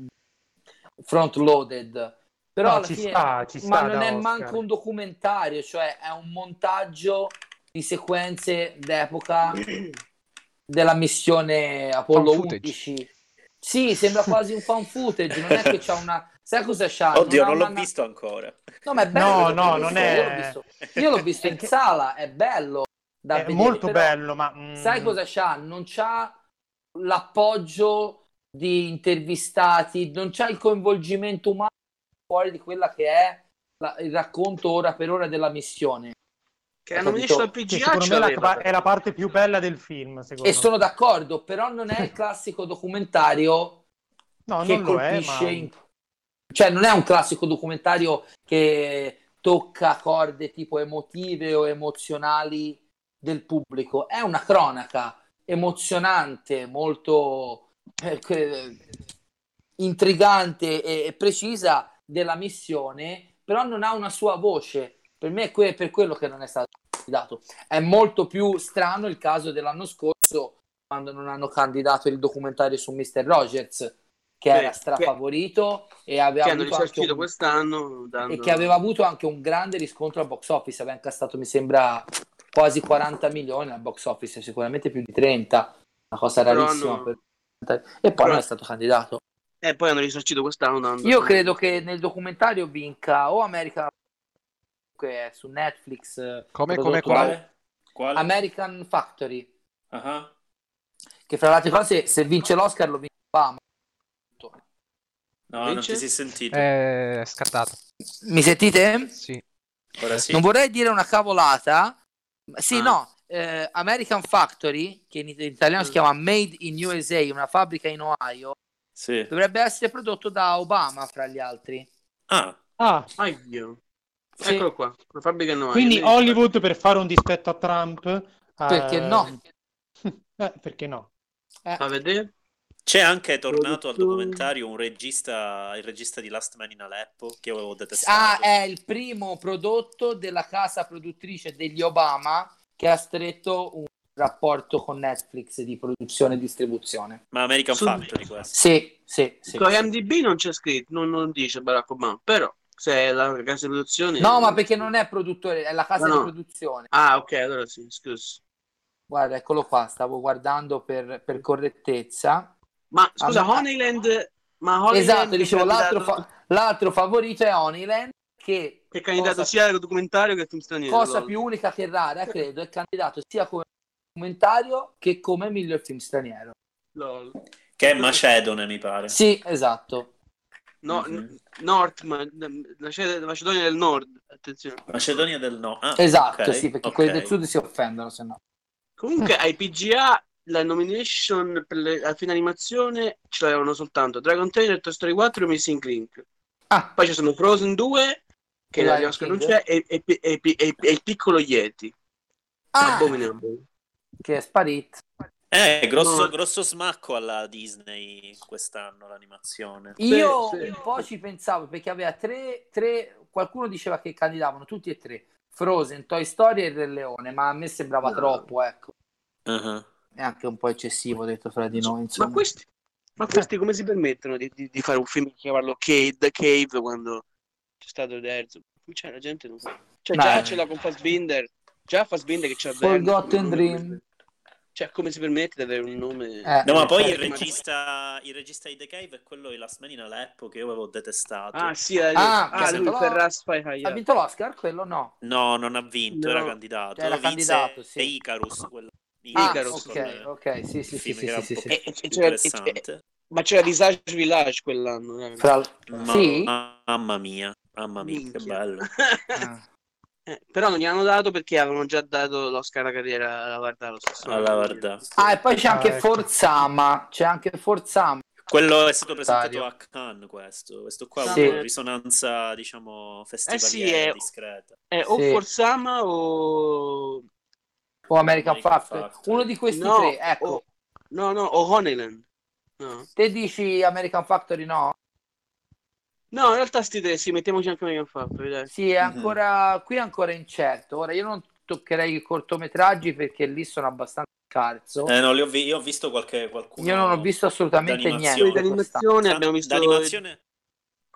front loaded. Però No, alla ci fine, sta, ci sta ma non è Oscar. manco un documentario, cioè è un montaggio di sequenze d'epoca *clears throat* della missione Apollo Fan footage. 11. Sì, sembra quasi un fan footage, non è che c'ha una... Sai cosa c'ha? Oddio, ha non l'ho una- visto ancora. No, ma è bello. No, no, visto, non io è- l'ho visto. Io l'ho visto *laughs* in sala, è bello da È vedere, molto bello, ma... mm, Sai cosa c'ha? Non c'ha l'appoggio di intervistati, non c'ha il coinvolgimento umano fuori di quella che è la- il racconto ora per ora della missione. Che Capito? nomination al PGA secondo me la- è la parte più bella del film, secondo E me. sono d'accordo, però non è il classico documentario No, che non lo è, colpisce ma... in- cioè non è un classico documentario che tocca corde tipo emotive o emozionali del pubblico. È una cronaca emozionante molto eh, intrigante e precisa della missione però non ha una sua voce. Per me è que- per quello che non è stato candidato. È molto più strano il caso dell'anno scorso quando non hanno candidato il documentario su Mr. Rogers che Sì, era strafavorito e aveva Che avuto anche un, quest'anno. dando- e che aveva avuto anche un grande riscontro al box office aveva incastrato mi sembra quasi 40 milioni al box office sicuramente più di 30 una cosa Però rarissima hanno- per... e poi Però- non è stato candidato E poi hanno risarcito quest'anno. dando- io credo che nel documentario vinca o American che è su Netflix eh, Come- come quale? Quale? American Factory Ah, che fra le altre cose se vince l'Oscar lo vince Obama No, non Vince? ti sei sentito. È scartato. mi sentite? Sì. Ora sì. Non vorrei dire una cavolata. Sì, Ah. no. eh, American Factory, che in, in italiano si chiama Made in USA, una fabbrica in Ohio, Sì. dovrebbe essere prodotto da Obama, fra gli altri. Ah, Ah, Dio. Sì. Eccolo qua. La fabbrica no. quindi Hollywood per fare un dispetto a Trump... Perché eh, no? *laughs* eh, perché no? Eh, Fa vedere? C'è anche tornato al documentario un regista, il regista di Last Man in Aleppo, che avevo detestato. Ah, è il primo prodotto della casa produttrice degli Obama che ha stretto un rapporto con Netflix di produzione e distribuzione. Ma American Su- Factory questo. Sì, sì, sì. Su IMDb non c'è scritto, non, non dice Barack Obama, però se è la casa di produzione... No, ma perché non è produttore, è la casa No, di produzione. Ah, ok, allora sì, scusa. Guarda, eccolo qua, stavo guardando per, per correttezza. Ma scusa, Ah, ma- Honeyland... Ma Honeyland Esatto, dicevo, l'altro, fa- l'altro favorito è Honeyland, che Che è candidato cosa, sia al documentario che al film straniero. cosa più unica che rara, credo, è candidato sia come documentario che come miglior film straniero. Lol. Che è Macedone, mi pare. Sì, esatto. No, Mhm. n- Nord, ma Mace- Macedonia del Nord, attenzione. Macedonia del No. Ah, Esatto, ok, sì, perché ok. quelli del sud si offendono, se no. Comunque ai PGA la nomination per le, la fine animazione ce l'avevano soltanto Dragon Tail, Toy Story 4 e Missing Link. Ah, Poi ci sono Frozen 2, che agli Oscar non c'è, e, e- e- e- e il piccolo Yeti. ah, Abominable. che è sparito. Eh, grosso, No. grosso smacco alla Disney quest'anno l'animazione. Io sì. un po' ci pensavo perché aveva tre, tre, qualcuno diceva che candidavano tutti e tre, Frozen, Toy Story e il Re Leone, ma a me sembrava No. troppo, ecco. Uh-huh. È anche un po' eccessivo, detto fra di noi, Ma insomma. questi, ma questi come si permettono di, di- di fare un film chiamarlo Cave, The Cave quando c'è stato Terzo? Cioè la gente non sa. Cioè No. già ce l'ha con Fassbinder, già Fassbinder che c'ha Forgotten Dream. Cioè come si permette di avere un nome... Eh. No, ma poi il ma- regista, il regista di The Cave è quello di Last Man in Aleppo che io avevo detestato. Ah sì, eh, Ah, ah, lui Ferraz Fai Ha vinto l'Oscar? Quello no. No, non ha vinto, No. era candidato. Era Vinse candidato, sì. Icarus, quello di Ah, Icarus ok, ok, sì, sì, sì, sì, che sì, sì, sì. C'era- interessante. Ma c'era Visage Village quell'anno. eh. Fra- Ma- Sì? Mamma mia, mamma mia, che Minchia. bello. *laughs* Ah. Eh, però non gli hanno dato perché avevano già dato l'Oscar alla carriera alla Varda lo stesso Alla guarda. Ah, e poi c'è Ah, anche ecco. Forzama, c'è anche Forzama, Quello è stato presentato a Cannes, questo. Questo qua ha Sì. avuto una risonanza, diciamo, festivaliera è- discreta. È o Sì. Forsama o... O American, American Factory. Uno di questi No, tre, ecco. o- No, no, o Honeyland. No. Te dici American Factory no? No, in realtà sti tre, sì, mettiamoci anche American Factory, dai. Sì, è ancora qui è ancora incerto. Ora io non toccherei i cortometraggi perché lì sono abbastanza scarso. Eh, no, li ho vi- io ho visto qualche, qualcuno... Io non ho visto assolutamente d'animazione. niente. D'animazione abbiamo visto... D'animazione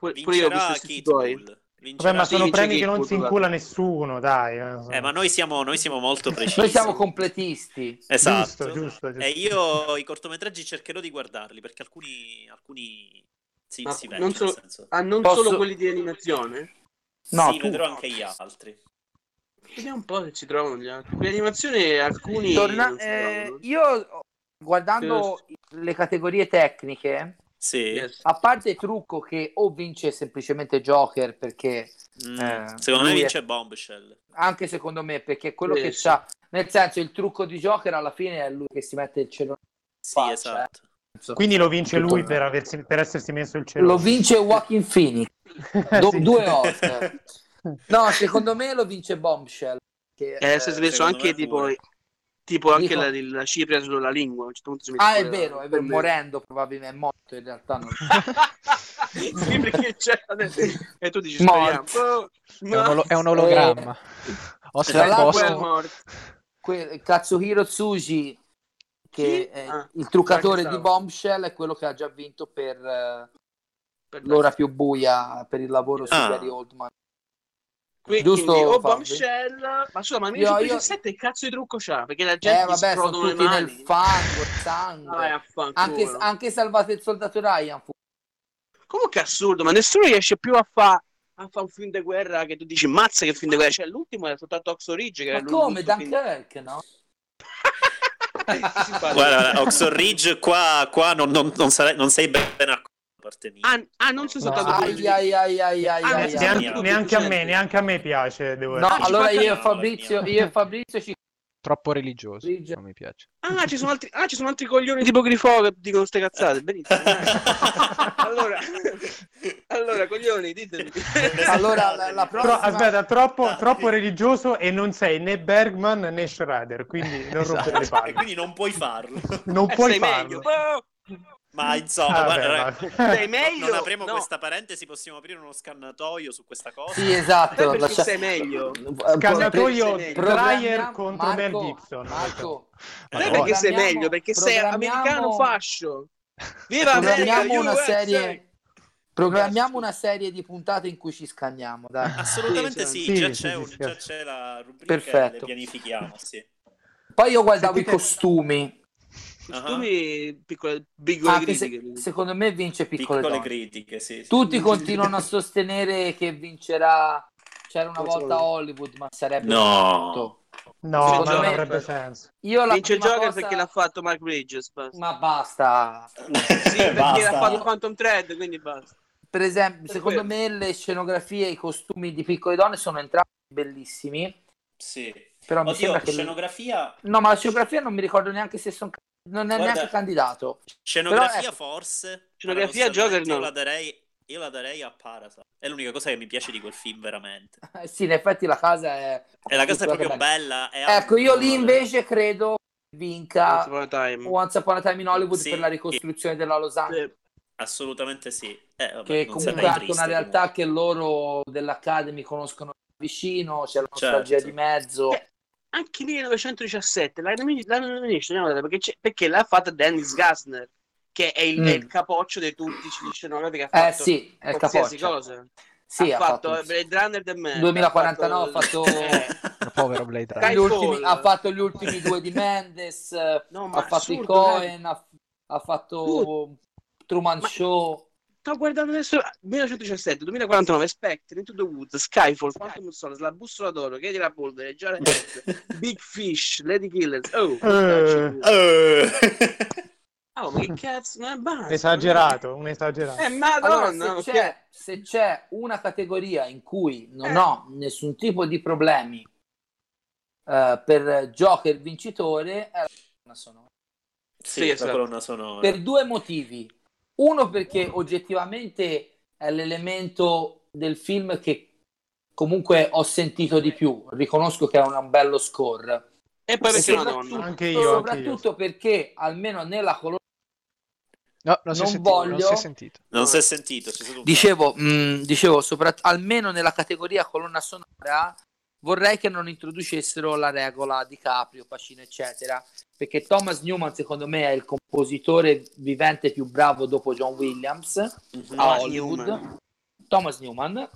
Pure io ho visto Kid. Bull. Vabbè, ma sì, sono premi che non si incula nessuno, dai. eh. Eh, ma noi siamo, noi siamo molto *laughs* precisi. Noi siamo completisti. Esatto. Giusto, giusto, giusto. E io i cortometraggi cercherò di guardarli perché alcuni, alcuni si, Ma si non vedono. solo- nel senso. Ah, non Posso- solo quelli di animazione? No, sì, tu- vedrò anche gli altri. Vediamo un po' se ci trovano gli altri. Quelli di animazione alcuni Torna- non eh, io guardando le categorie tecniche, Sì. Yes. a parte trucco che o vince semplicemente Joker perché Mm, Eh, Secondo me lui è- vince Bombshell. anche secondo me perché è quello Sì, che sì. c'ha nel senso il trucco di Joker alla fine è lui che si mette il cielo Sì, Faccia, esatto. Quindi lo vince Tutto lui per, aversi- per essersi messo il cielo. lo vince Joaquin Phoenix *laughs* Do- Sì. due Oscar *laughs* no secondo me lo vince Bombshell che, Eh, si è messo secondo anche tipo, pure. Tipo anche la, la cipria sulla lingua. A un certo punto si mette ah è vero, è vero morendo probabilmente è morto in realtà non... *laughs* sì, perché c'è. E tu dici Morto. speriamo. È un, olo- è un ologramma. Poi è Posto. morto. que- Katsuhiro Tsuji che è Ah, il truccatore di. Bombshell è quello che ha già vinto per eh, Per- l'ora più buia per il lavoro su Ah. Gary Oldman Quindi, Giusto, o Fabio? Bombshell, ma scusa, ma nel Io- io- 17 che cazzo di trucco c'ha? Perché la gente eh vabbè sono le tutti mani. nel fango il sangue Vai anche, anche salvate il soldato Ryan fu Comunque è assurdo, ma nessuno riesce più a fare a fa un film di guerra che tu dici mazza che film di guerra. Cioè, l'ultimo era soltanto Oxo Ridge. Che ma era come l'ultimo film- Dunkirk no? *laughs* Guarda, Oxford Ridge qua, qua non, non, non, sarei- non sei ben accorto parte mia. Ah, ah, non sono No. soltanto ai ai ai ai ai, Ah, ai, sì, ai. neanche, Neanche- a me, neanche a me piace. Devo no essere. allora io e Fabrizio io e Fabrizio ci Troppo religioso. Ridge. Non mi piace. Ah, ci sono altri, ah, ci sono altri coglioni tipo Grifo che dicono ste cazzate. Benissimo. *laughs* allora, *laughs* allora, coglioni, ditemi. allora la, la prossima aspetta, troppo, troppo religioso e non sei né Bergman né Schrader, quindi non rompere le E palle. quindi non puoi farlo. Non Eh, *laughs* puoi sei meglio. Ma insomma, Ah, sei meglio. non apriamo No, questa parentesi, possiamo aprire uno scannatoio su questa cosa. sì esatto perché lascia- sei meglio? Scannatoio Sei Dreyer contro Marco, Mel Gibson. Marco, Sai Madonna. perché sei meglio? Perché sei americano fascio. Viva America, programmiamo una USA! serie programmiamo una serie di puntate in cui ci scanniamo dai *laughs* Assolutamente Sì, sì, sì. già, Sì, c'è sì, un- sì, già c'è la rubrica Perfetto. le pianifichiamo, sì. poi io guardavo i Sentite- costumi Costumi piccole, piccole se- critiche. secondo me vince piccole, Piccole donne. critiche, sì. sì. tutti *laughs* continuano a sostenere che vincerà c'era una Forse volta Hollywood ma sarebbe No. brutto. No, Secondo ma non me- avrebbe senso. io la Vince Joker cosa- perché l'ha fatto Mark Bridges. basta. ma basta Sì, *laughs* perché Basta. l'ha fatto Quantum Thread, quindi basta. per esempio Per secondo quello. me le scenografie e i costumi di piccole donne sono entrambi bellissimi Sì. però mi Oddio, sembra che scenografia... no ma la scenografia non mi ricordo neanche se sono non è Guarda- neanche candidato Scenografia Però, ecco. forse. Scenografia Joker no. Io la darei, io la darei a Parasite. È l'unica cosa che mi piace di quel film veramente. *laughs* Sì in effetti la casa è E la casa è proprio bella. ha ecco io lì invece credo vinca Once Upon a Time. Once Upon a Time in Hollywood Sì. per la ricostruzione della Los Angeles Sì. Assolutamente sì. Eh, vabbè, che comunque è anche triste, una realtà che loro dell'Academy conoscono vicino c'è la nostalgia Certo. di mezzo Eh, Anche 1917, la la nomination, perché, c'è- perché l'ha fatta Dennis Gassner, che è il, Mm. è il capoccio di tutti gli scenografi che ha eh fatto sì è il qualsiasi capoccia cosa. sì ha, fatto, fatto Blade Runner del me. 2049 ha fatto- Eh, *laughs* Povero Blade Runner. gli ultimi- ha fatto gli ultimi due di Mendes eh, no, ha fatto i assurdo, Cohen ha, ha fatto Truman Ma- Show Sto guardando adesso 1917, 2049, Spectre, Into the Woods, Skyfall, Quantum of Solace, La bussola d'oro, Chiedi la polvere, Jared Big Fish, Lady Killers. Oh. Eh. oh, ma che cazzo, ma basta. Esagerato, un esagerato. Eh, Allora, madonna, se, ok. c'è, se c'è una categoria in cui non Eh. ho nessun tipo di problemi eh, per Joker vincitore, è la colonna sonora. sì, Sì, la esatto. colonna sonora. per due motivi. Uno perché oggettivamente è l'elemento del film che comunque ho sentito di più. Riconosco che è un bello score. E poi perché una soprattutto, donna? Anche io, anche soprattutto perché almeno nella colonna No, non, si è Non sentito, non voglio- si è sentito. Non si è sentito, Dicevo, mh, dicevo sopra- almeno nella categoria colonna sonora, vorrei che non introducessero la regola di Caprio, Pacino, eccetera, perché Thomas Newman, secondo me, è il compositore vivente più bravo dopo John Williams Mhm. a Thomas Hollywood. Newman. Thomas Newman,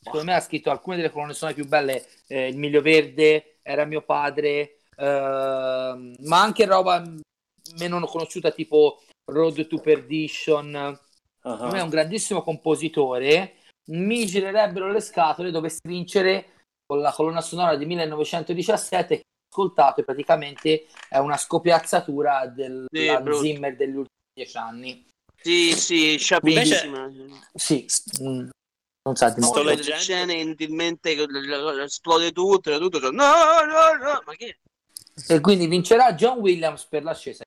secondo me, ha scritto alcune delle colonne sonore più belle, eh, Il Miglio Verde, Era mio padre, ehm, ma anche roba meno conosciuta tipo Road to Perdition. Ah. Secondo me è un grandissimo compositore. Mi girerebbero le scatole dovesse vincere con la colonna sonora di 1917 che ho ascoltato e praticamente è una scopiazzatura del Sì. Zimmer degli ultimi dieci anni. Sì, sì, sciabilissima. Sì, mm, non sa di Sto leggendo- le scene inutilmente esplode tutto, e tutto, no, no, no, ma che? E quindi vincerà John Williams per l'ascesa.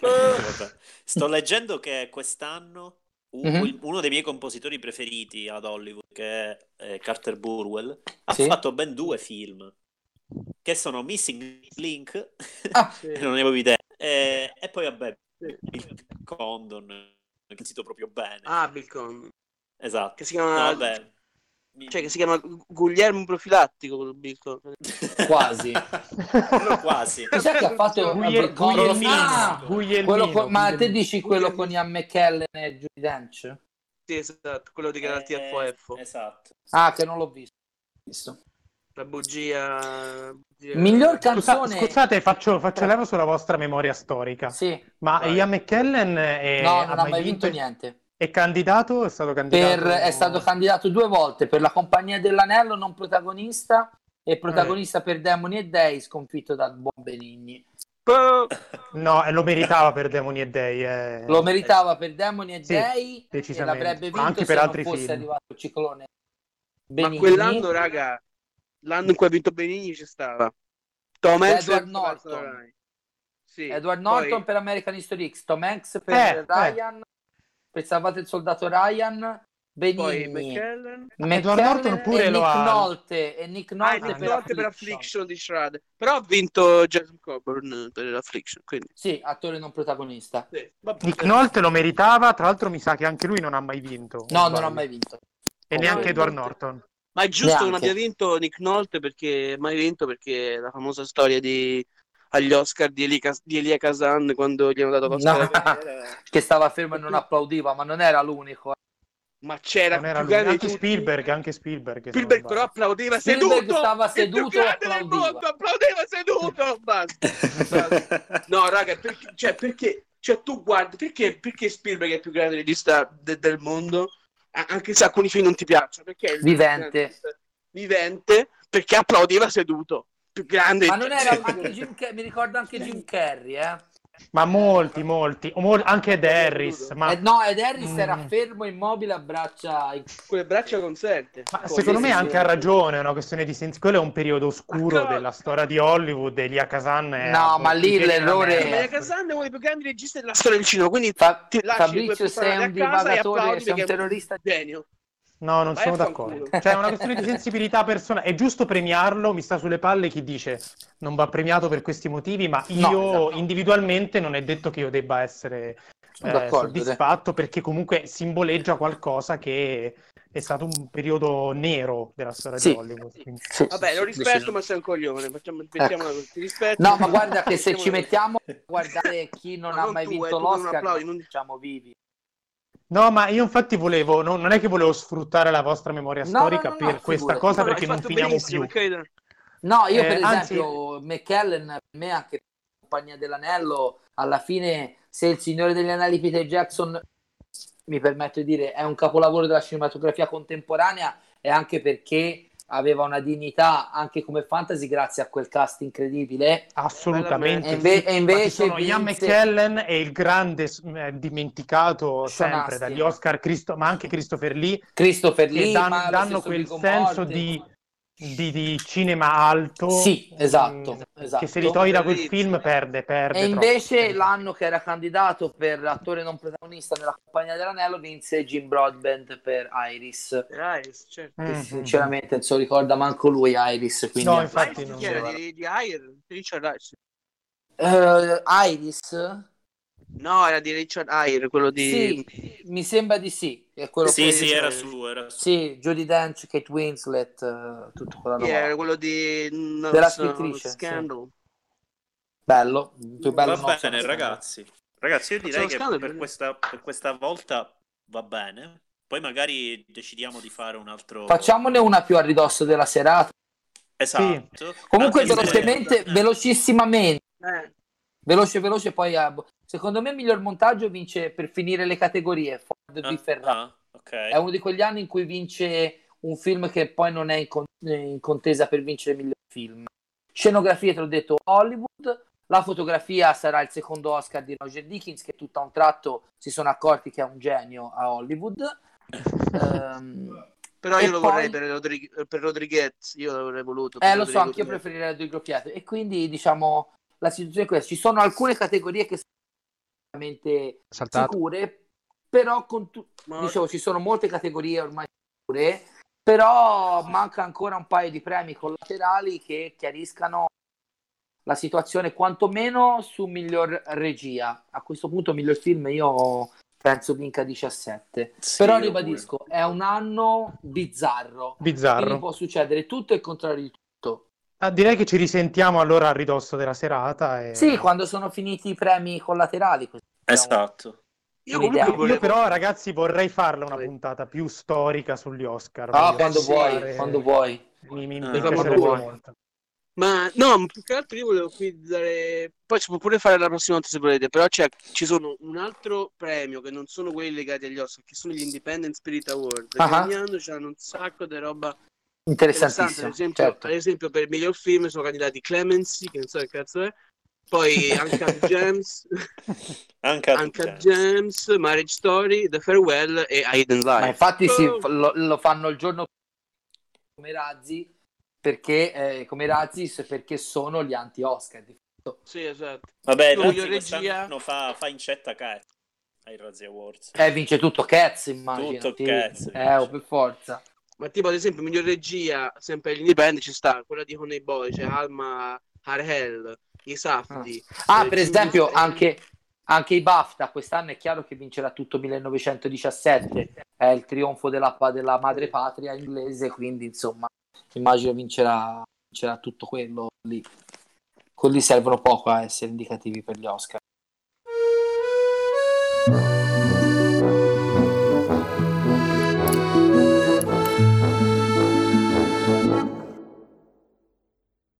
Vabbè. Sto leggendo che quest'anno Mhm. uno dei miei compositori preferiti ad Hollywood, che è eh, Carter Burwell, ha Sì. fatto ben due film che sono Missing Link, Ah, *laughs* non ne avevo idea, e, e poi vabbè, Bill Condon, che ho sentito proprio bene. Ah, Bill Conn. Esatto. Che si No, chiama, vabbè. Cioè, che si chiama Guglielmo Profilattico, *laughs* quello Bill Conn. quasi. No, quasi. Che ha fatto Gugliel-? Guglielmino. Ah, Guglielmino, quello con- ma te dici quello con Ian McKellen e Judy Dench? Sì, esatto, quello di Garantia Eh, FOF. Esatto. Ah, che non l'ho visto. Visto. La bugia... bugia- Miglior Scusa- canzone. scusate, faccio, faccio leva sulla vostra memoria storica. Sì. Ma Vai. Ian McKellen è, No, non ha mai vinto niente. È candidato? È stato candidato? Per- è stato candidato due volte per la compagnia dell'anello non protagonista e protagonista Eh. per Demoni e Dei sconfitto da Buon Benigni. No, e lo meritava per Demoni e Dei. eh. Lo meritava per Demoni e Sì, Dei e decisamente. l'avrebbe vinto Anche se per non altri fosse film. arrivato il ciclone Ma Benigni. quell'anno, raga, l'anno in cui ha vinto Benigni ci stava. Tom Hanks Edward e- Norton. Sì. Edward Poi- Norton per American History X, Tom Hanks per Eh, eh. Ryan, per Salvate il soldato Ryan, Benigni, McKellen. Edward Norton pure e lo Nick ha- Nolte e Nick Ah, Nolte e Nick per, Nolte per Affliction. Affliction di Shrad. Però ha vinto Jason Coburn per Affliction. Quindi, Sì, attore non protagonista. sì. Nick Nolte lo meritava, tra l'altro mi sa che anche lui non ha mai vinto. No, non ha mai vinto. E Oh, neanche. Edward Norton. Ma è giusto che non Neanche. abbia vinto Nick Nolte perché mai vinto perché la famosa storia di agli Oscar di, Eli- di Elia Kazan quando gli hanno dato l'Oscar No. *laughs* Che stava fermo e non applaudiva, ma non era l'unico. ma c'era Non era Anche tutti. Spielberg, anche Spielberg. Spielberg però applaudiva Spielberg seduto stava Il più seduto grande mondo, applaudiva seduto basta. no raga perché, cioè, perché cioè, tu guardi perché, perché Spielberg è il più grande regista de- del mondo anche se alcuni film non ti piacciono perché è il Vivente. vivente perché applaudiva seduto più grande Ma non era *laughs* anche Jim Carrey, mi ricordo anche Jim Carrey, eh? Ma molti, molti. Mol- anche Ed Harris. Ma, Eh, no, Ed Harris Mm. era fermo immobile a braccia con le braccia consente ma Poi- secondo sì, me sì, anche sì. ha ragione, è una questione di senso. Quello è un periodo oscuro Ma no. della storia di Hollywood. Elia Kazan è No, ma lì l'errore- merda. Kazan è uno dei più grandi registi della storia del cinema quindi Fa- ti lasci Fabrizio, sei un e divagatore, sei un terrorista. genio No, non Vai sono d'accordo. Cioè, è una *laughs* questione di sensibilità personale. È giusto premiarlo, mi sta sulle palle chi dice non va premiato per questi motivi, ma io No, esatto. individualmente non è detto che io debba essere eh, soddisfatto perché comunque simboleggia qualcosa che è stato un periodo nero della storia Sì. di Hollywood. quindi- Sì, vabbè sì, lo sì, rispetto ma sei un coglione facciamo mettiamola così ti rispetto No, ma guarda che se ci mettiamo a guardare chi *laughs* non Ma ha non mai tu, eh, vinto non l'Oscar, non non- diciamo vivi. No, ma io infatti volevo, non, non è che volevo sfruttare la vostra memoria No, storica no, no, no, per questa figurati. cosa No, perché non finiamo più. No, io Eh, per anzi- esempio, McKellen, per me anche la compagnia dell'anello, alla fine, se il Signore degli Anelli Peter Jackson, mi permetto di dire, è un capolavoro della cinematografia contemporanea, è anche perché aveva una dignità anche come fantasy grazie a quel cast incredibile. Assolutamente. E inve- e invece sono Ian vinse- McKellen e il grande eh, dimenticato Sean sempre Astin. dagli Oscar, Cristo- ma anche Christopher Lee, Christopher che Lee, lo danno quel senso Mortensen. di di, di cinema alto. Sì, esatto, mm, esatto. Che se li togli da quel film perde, perde. E troppo. invece l'anno che era candidato per attore non protagonista nella Compagnia dell'Anello vinse Jim Broadbent per Iris. Iris, certo. Che Mm, sinceramente non se lo ricorda manco lui Iris. Quindi No, infatti Iris non era di, di Iris? Di Richard Iris. Eh, Iris? No, era di Richard Ayer, quello di... Sì, mi sembra di sì. È quello Sì, che- sì, era su, era su. Sì, Judi Dench, Kate Winslet, eh, tutto quella roba. era quello di... no, Della so- scrittrice, Scandal. Bello, il più bello Va bene, ragazzi. Ragazzi, io direi Sono che per questa, per questa volta va bene. Poi magari decidiamo di fare un altro... Facciamone una più a ridosso della serata. Esatto. Comunque, Anche se- velocemente, velocissimamente, Eh, veloce, veloce, poi eh, secondo me il miglior montaggio vince per finire le categorie Ford v Ah, Ferrari. ah, ok. È uno di quegli anni in cui vince un film che poi non è in, con- in contesa per vincere il miglior film. Scenografia, te l'ho detto, Hollywood. La fotografia sarà il secondo Oscar di Roger Dickens, che tutto a un tratto si sono accorti che è un genio a Hollywood. Ehm, però io lo poi- vorrei per, Rodrig- per Rodriguez, io l'avrei voluto. Eh, lo so, Rodrigo anch'io Rodriguez. preferirei Rodrigo Pietro. E quindi, diciamo, la situazione è questa. Ci sono alcune categorie che sono veramente Saltato. sicure, però con tu- Ma- dicevo, ci sono molte categorie ormai sicure, però manca ancora un paio di premi collaterali che chiariscano la situazione quantomeno su miglior regia. A questo punto miglior film io penso vinca 17. Sì, però ribadisco, è un anno bizzarro. Quindi Bizzarro. può succedere tutto e il contrario di tutto. Ah, direi che ci risentiamo allora a ridosso della serata. E... Sì, quando sono finiti i premi collaterali. così Esatto. Io comunque Io volevo... però, ragazzi, vorrei farla una puntata più storica sugli Oscar. Ah, quando sì, vuoi, fare- quando vuoi. Mi, mi, mi Ah, piacerebbe pure. molto. Ma no, più che altro io volevo qui dare... Poi si può pure fare la prossima volta se volete, però c'è, ci sono un altro premio che non sono quelli legati agli Oscar, che sono gli Independent Spirit Award, Ah. ogni anno c'hanno un sacco di roba interessante. Interessantissimo. Ad esempio, certo. ad esempio per il miglior film sono candidati Clemency, che non so che cazzo è, poi *laughs* Uncut Gems, Anche a Uncut Gems, Marriage Story, The Farewell e Hidden Life. Ma infatti sì, Oh. f- lo, lo fanno il giorno come Razzi perché eh, come Razzi perché sono gli anti-Oscar. di fatto. Sì, esatto. Vabbè, Razzi regia. fa, fa incetta Cat ai Razzi Awards. Eh, vince tutto Cats, immagino. Tutto sì. Cats, Eh, oh, per forza. Ma tipo ad esempio miglior regia, sempre agli indipendenti ci sta quella di Honey Boy, c'è Alma Harhel, i Safdi. Ah, Eh, per esempio, Stella. anche, anche i BAFTA quest'anno è chiaro che vincerà tutto 1917, è il trionfo della, della madre patria inglese, quindi insomma, immagino vincerà, vincerà tutto quello lì. Quelli servono poco a essere indicativi per gli Oscar.